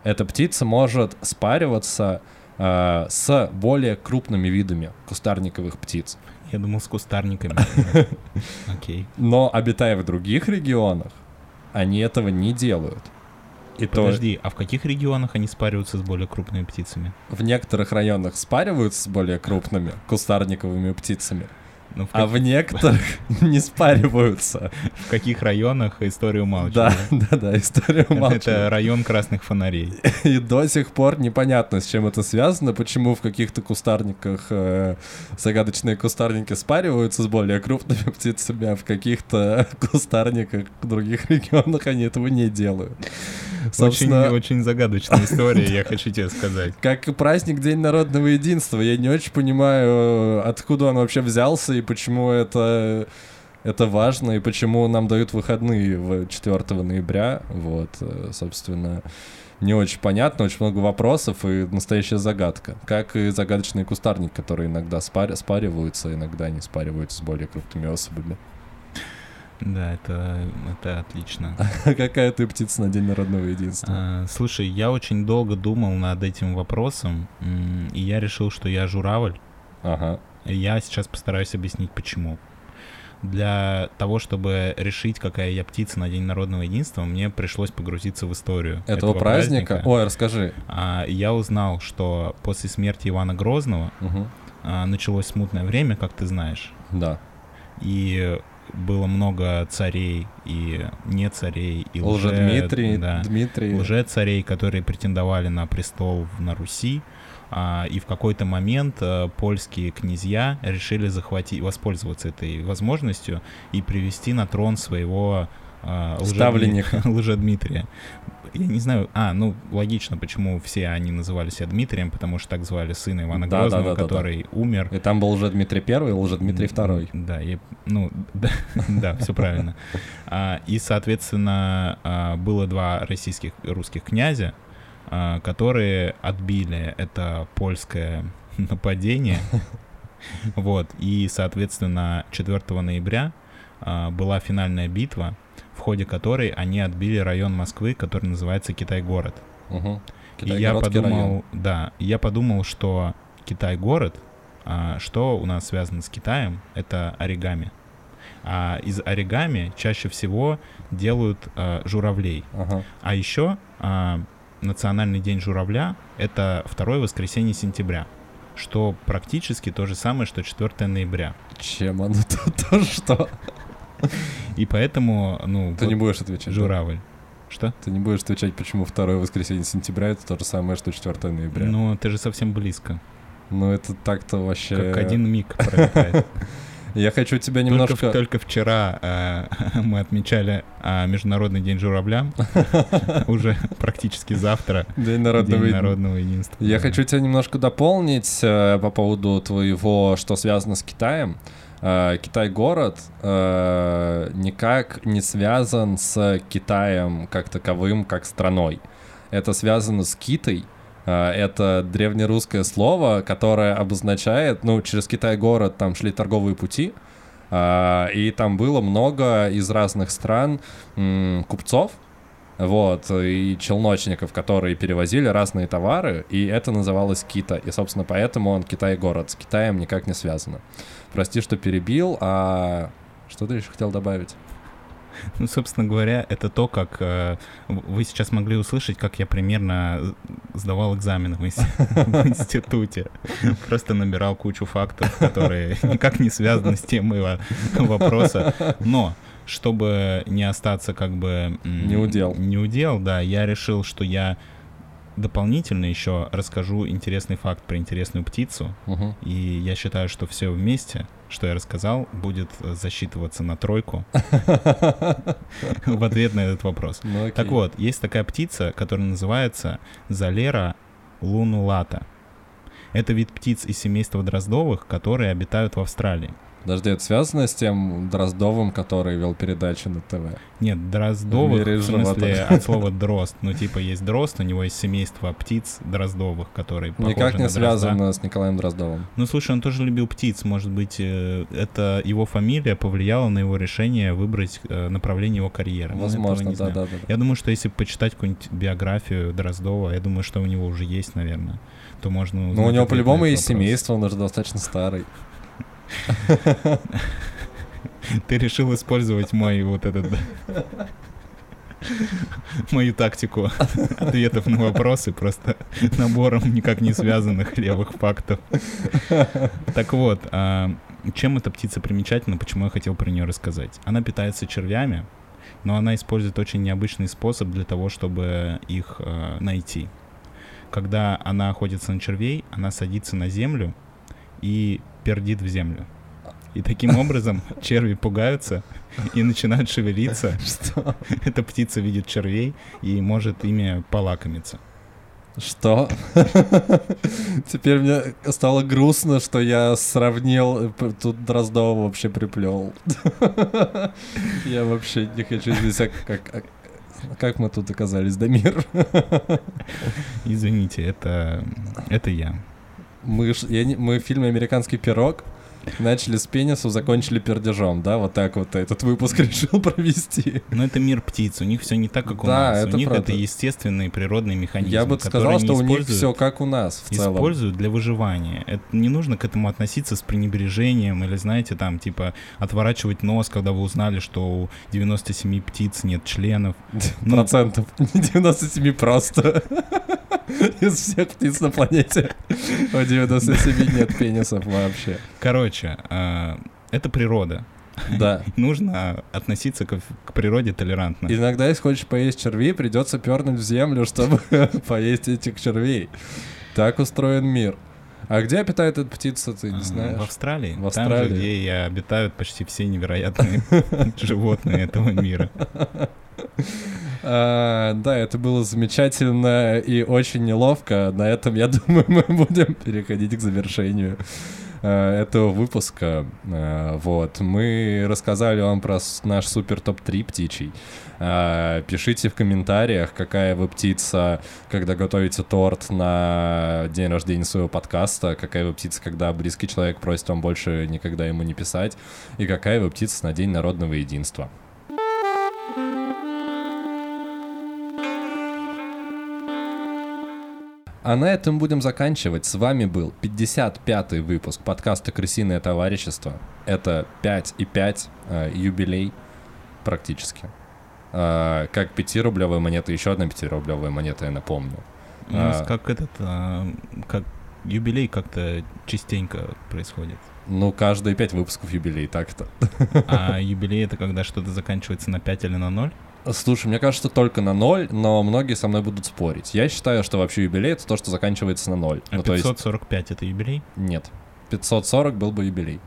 эта птица может спариваться а, с более крупными видами кустарниковых птиц. Я думал, с кустарниками. Окей. Но обитая в других регионах, они этого не делают. И то Подожди, а в каких регионах они спариваются с более крупными птицами? в некоторых районах спариваются с более крупными кустарниковыми птицами, Ну, в, а как- в некоторых не спариваются. в каких районах историю Да, умалчивают? да, да, история Это, это умалчивает. район красных фонарей. И до сих пор непонятно, с чем это связано, почему в каких-то кустарниках э, загадочные кустарники спариваются с более крупными птицами, а в каких-то кустарниках в других регионах они этого не делают. Очень, Собственно, очень загадочная история, я хочу тебе сказать. как праздник День народного единства, я не очень понимаю, э, откуда он вообще взялся и почему это это важно, и почему нам дают выходные в 4 ноября. Вот, э, собственно, не очень понятно, очень много вопросов и настоящая загадка. Как и загадочный кустарник, который иногда спар- спариваются, иногда не спариваются с более крупными особями. Да, это, это отлично. Какая ты птица на День народного единства? А, слушай, я очень долго думал над этим вопросом, и я решил, что я журавль. Ага. Я сейчас постараюсь объяснить, почему. Для того, чтобы решить, какая я птица на День народного единства, мне пришлось погрузиться в историю Этого, праздника? Ой, расскажи. А, я узнал, что после смерти Ивана Грозного а, началось смутное время, как ты знаешь, Да. и было много царей и не царей, и лже, Лжедмитрий, да, Дмитрий. лже-царей, которые претендовали на престол на Руси. А, и в какой-то момент а, польские князья решили захватить, воспользоваться этой возможностью и привести на трон своего лжедми- Ставленника. лжедмитрия. Я не знаю, а, ну, логично, почему все они называли себя Дмитрием, потому что так звали сына Ивана Да, да, Грозного, да, да, да. который умер. И там был уже Дмитрий Первый, уже Дмитрий Второй. Да, и, ну, да, да, все правильно. А, и, соответственно, а, было два российских русских князя, которые отбили это польское нападение Вот, и, соответственно, 4 ноября а, была финальная битва, в ходе которой они отбили район Москвы, который называется Китай-город. Угу. И я подумал, да, я подумал, что Китай-город, а, что у нас связано с Китаем, это оригами. А из оригами чаще всего делают а, журавлей. Ага. А еще а, Национальный день журавля — это второе воскресенье сентября, что практически то же самое, что 4 ноября. Чем оно то, то что? И поэтому, ну, Ты вот не будешь отвечать. журавль. Что? Ты не будешь отвечать, почему второе воскресенье сентября это то же самое, что 4 ноября. Ну, Ну, ты же совсем близко. это так-то вообще... Как один миг пролетает. Я хочу тебя Только, немножко... в- только вчера э, мы отмечали а, Международный день журавля. Уже практически завтра. День народного День народного единства. Я хочу тебя немножко дополнить э, по поводу твоего, что связано с Китаем. Э, Китай-город э, никак не связан с Китаем как таковым, как страной. Это связано с Китой. Э, Это древнерусское слово, которое обозначает, ну, через Китай-город там шли торговые пути, э, и там было много из разных стран купцов, вот, и челночников, которые перевозили разные товары, и это называлось Кита. И, собственно, поэтому он Китай-город. С Китаем никак не связано. Прости, что перебил, а что ты еще хотел добавить? Ну, собственно говоря, это то, как э, вы сейчас могли услышать, как я примерно сдавал экзамен в инс- в институте. Просто набирал кучу фактов, которые никак не связаны с темой во- вопроса. Но чтобы не остаться как бы... Не удел. Не удел, да. Я решил, что я дополнительно еще расскажу интересный факт про интересную птицу. Мгм. И я считаю, что все вместе, что я рассказал, будет э, засчитываться на тройку в ответ на этот вопрос. Ну. Так вот, есть такая птица, которая называется Залера лунулата. Это вид птиц из семейства дроздовых, которые обитают в Австралии. Подожди, это связано с тем Дроздовым, который вел передачу на ТВ? Нет, дроздовых, В в смысле, от слова дрозд. Ну, типа, есть дрозд, у него есть семейство птиц дроздовых, которые Никак не связано с Николаем Дроздовым. Ну, слушай, он тоже любил птиц. Может быть, э, это его фамилия повлияла на его решение выбрать э, направление его карьеры. Ну, Возможно, не знаю. да-да-да. Я думаю, что если почитать какую-нибудь биографию Дроздова, я думаю, что у него уже есть, наверное, то можно Ну, у него по-любому есть вопрос. семейство, он уже достаточно старый. Ты решил использовать мой вот этот... Мою тактику ответов на вопросы просто набором никак не связанных левых фактов. Так вот, а, чем эта птица примечательна, почему я хотел про нее рассказать? Она питается червями, но она использует очень необычный способ для того, чтобы их э, найти. Когда она охотится на червей, она садится на землю и пердит в землю. И таким образом черви пугаются и начинают шевелиться. Что? Эта птица видит червей и может ими полакомиться. Что? Теперь мне стало грустно, что я сравнил, тут Дроздова вообще приплел. Я вообще не хочу здесь, а как, а как мы тут оказались, Дамир? Извините, это, это я. Мы, я не- мы в фильме «Американский пирог» начали с пенисов, закончили пердежом, да? Вот так вот этот выпуск решил провести. Но это мир птиц, у них все не так, как у Да, нас. это У них правда. это естественный природный механизм. Я бы сказал, что у них все как у нас в целом. используют для выживания. Это не нужно к этому относиться с пренебрежением или, знаете, там, типа, отворачивать нос, когда вы узнали, что у 97 птиц нет членов. Ну, Процентов. Не 97 просто. Из всех птиц на планете у 97 нет пенисов вообще. Короче, а, это природа. Да. Нужно относиться к, к природе толерантно. Иногда, если хочешь поесть червей, придется пернуть в землю, чтобы поесть этих червей. Так устроен мир. А где обитает эта птица, ты А, не знаешь? В Австралии. В Там же, Австралии. где и обитают почти все невероятные животные этого мира. А, да, это было замечательно и очень неловко. На этом, я думаю, мы будем переходить к завершению этого выпуска. Э, вот. Мы рассказали вам про наш супер топ-3 птичий. Э, пишите в комментариях, какая вы птица, когда готовите торт на день рождения своего подкаста, какая вы птица, когда близкий человек просит вам больше никогда ему не писать, и какая вы птица на День народного единства. А на этом будем заканчивать. С вами был 55-й выпуск подкаста «Крысиное товарищество». Это 5 и 5, э, юбилей практически. Э, как 5-рублевая монета, еще одна 5-рублевая монета, я напомню. У нас а, как этот, а, как юбилей как-то частенько происходит. Ну, каждые 5 выпусков юбилей, так-то. А юбилей это когда что-то заканчивается на 5 или на 0? Слушай, мне кажется, только на ноль, но многие со мной будут спорить. Я считаю, что вообще юбилей — это то, что заканчивается на ноль. А ну, 545 есть... это юбилей? Нет. 540 был бы юбилей.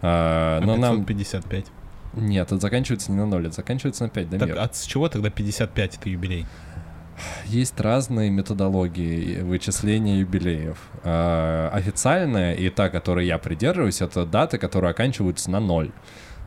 А, а но 555? Нам... Нет, это заканчивается не на ноль, это заканчивается на 5, да, Так, а с чего тогда 55 это юбилей? Есть разные методологии вычисления юбилеев. А, официальная и та, которой я придерживаюсь, это даты, которые оканчиваются на ноль.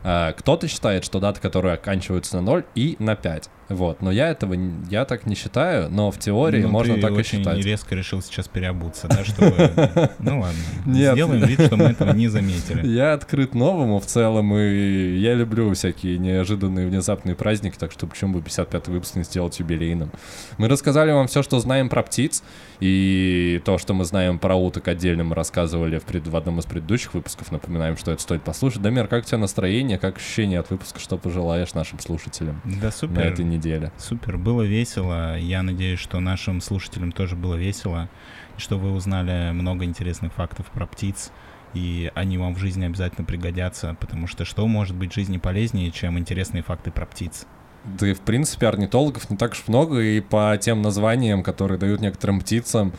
А, кто-то считает, что даты, которые оканчиваются на 0 и на 5. Вот, но я этого, я так не считаю, но в теории ну, можно так и считать. ты резко решил сейчас переобуться, да, чтобы... Ну ладно, Нет. сделаем вид, что мы этого не заметили. Я открыт новому в целом, и я люблю всякие неожиданные внезапные праздники, так что почему бы 55-й выпуск не сделать юбилейным. Мы рассказали вам все, что знаем про птиц, и то, что мы знаем про уток отдельно мы рассказывали в, пред... в одном из предыдущих выпусков. Напоминаем, что это стоит послушать. Дамир, как у тебя настроение, как ощущение от выпуска, что пожелаешь нашим слушателям да, супер. на этой неделе? Супер, было весело. Я надеюсь, что нашим слушателям тоже было весело, и что вы узнали много интересных фактов про птиц и они вам в жизни обязательно пригодятся, потому что что может быть в жизни полезнее, чем интересные факты про птиц? Да и, в принципе, орнитологов не так уж много, и по тем названиям, которые дают некоторым птицам,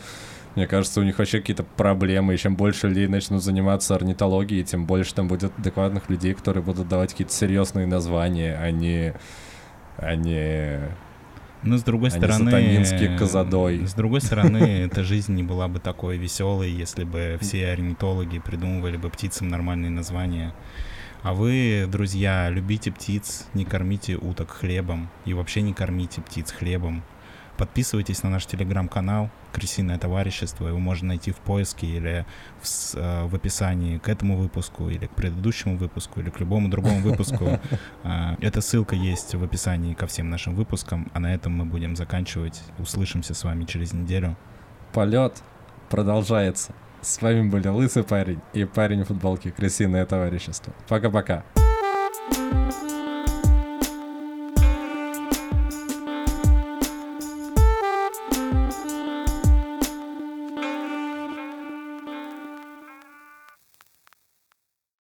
мне кажется, у них вообще какие-то проблемы, и чем больше людей начнут заниматься орнитологией, тем больше там будет адекватных людей, которые будут давать какие-то серьезные названия, а не... А не ну, с другой стороны... Сатанинский козадой. С другой стороны, эта жизнь не была бы такой веселой, если бы все орнитологи придумывали бы птицам нормальные названия. А вы, друзья, любите птиц, не кормите уток хлебом и вообще не кормите птиц хлебом. Подписывайтесь на наш телеграм-канал «Крысиное товарищество». Его можно найти в поиске или в, э, в описании к этому выпуску, или к предыдущему выпуску, или к любому другому выпуску. А, эта ссылка есть в описании ко всем нашим выпускам. А на этом мы будем заканчивать. Услышимся с вами через неделю. Полет продолжается. С вами были Лысый парень и парень в футболке Крысиное товарищество. Пока-пока. thank you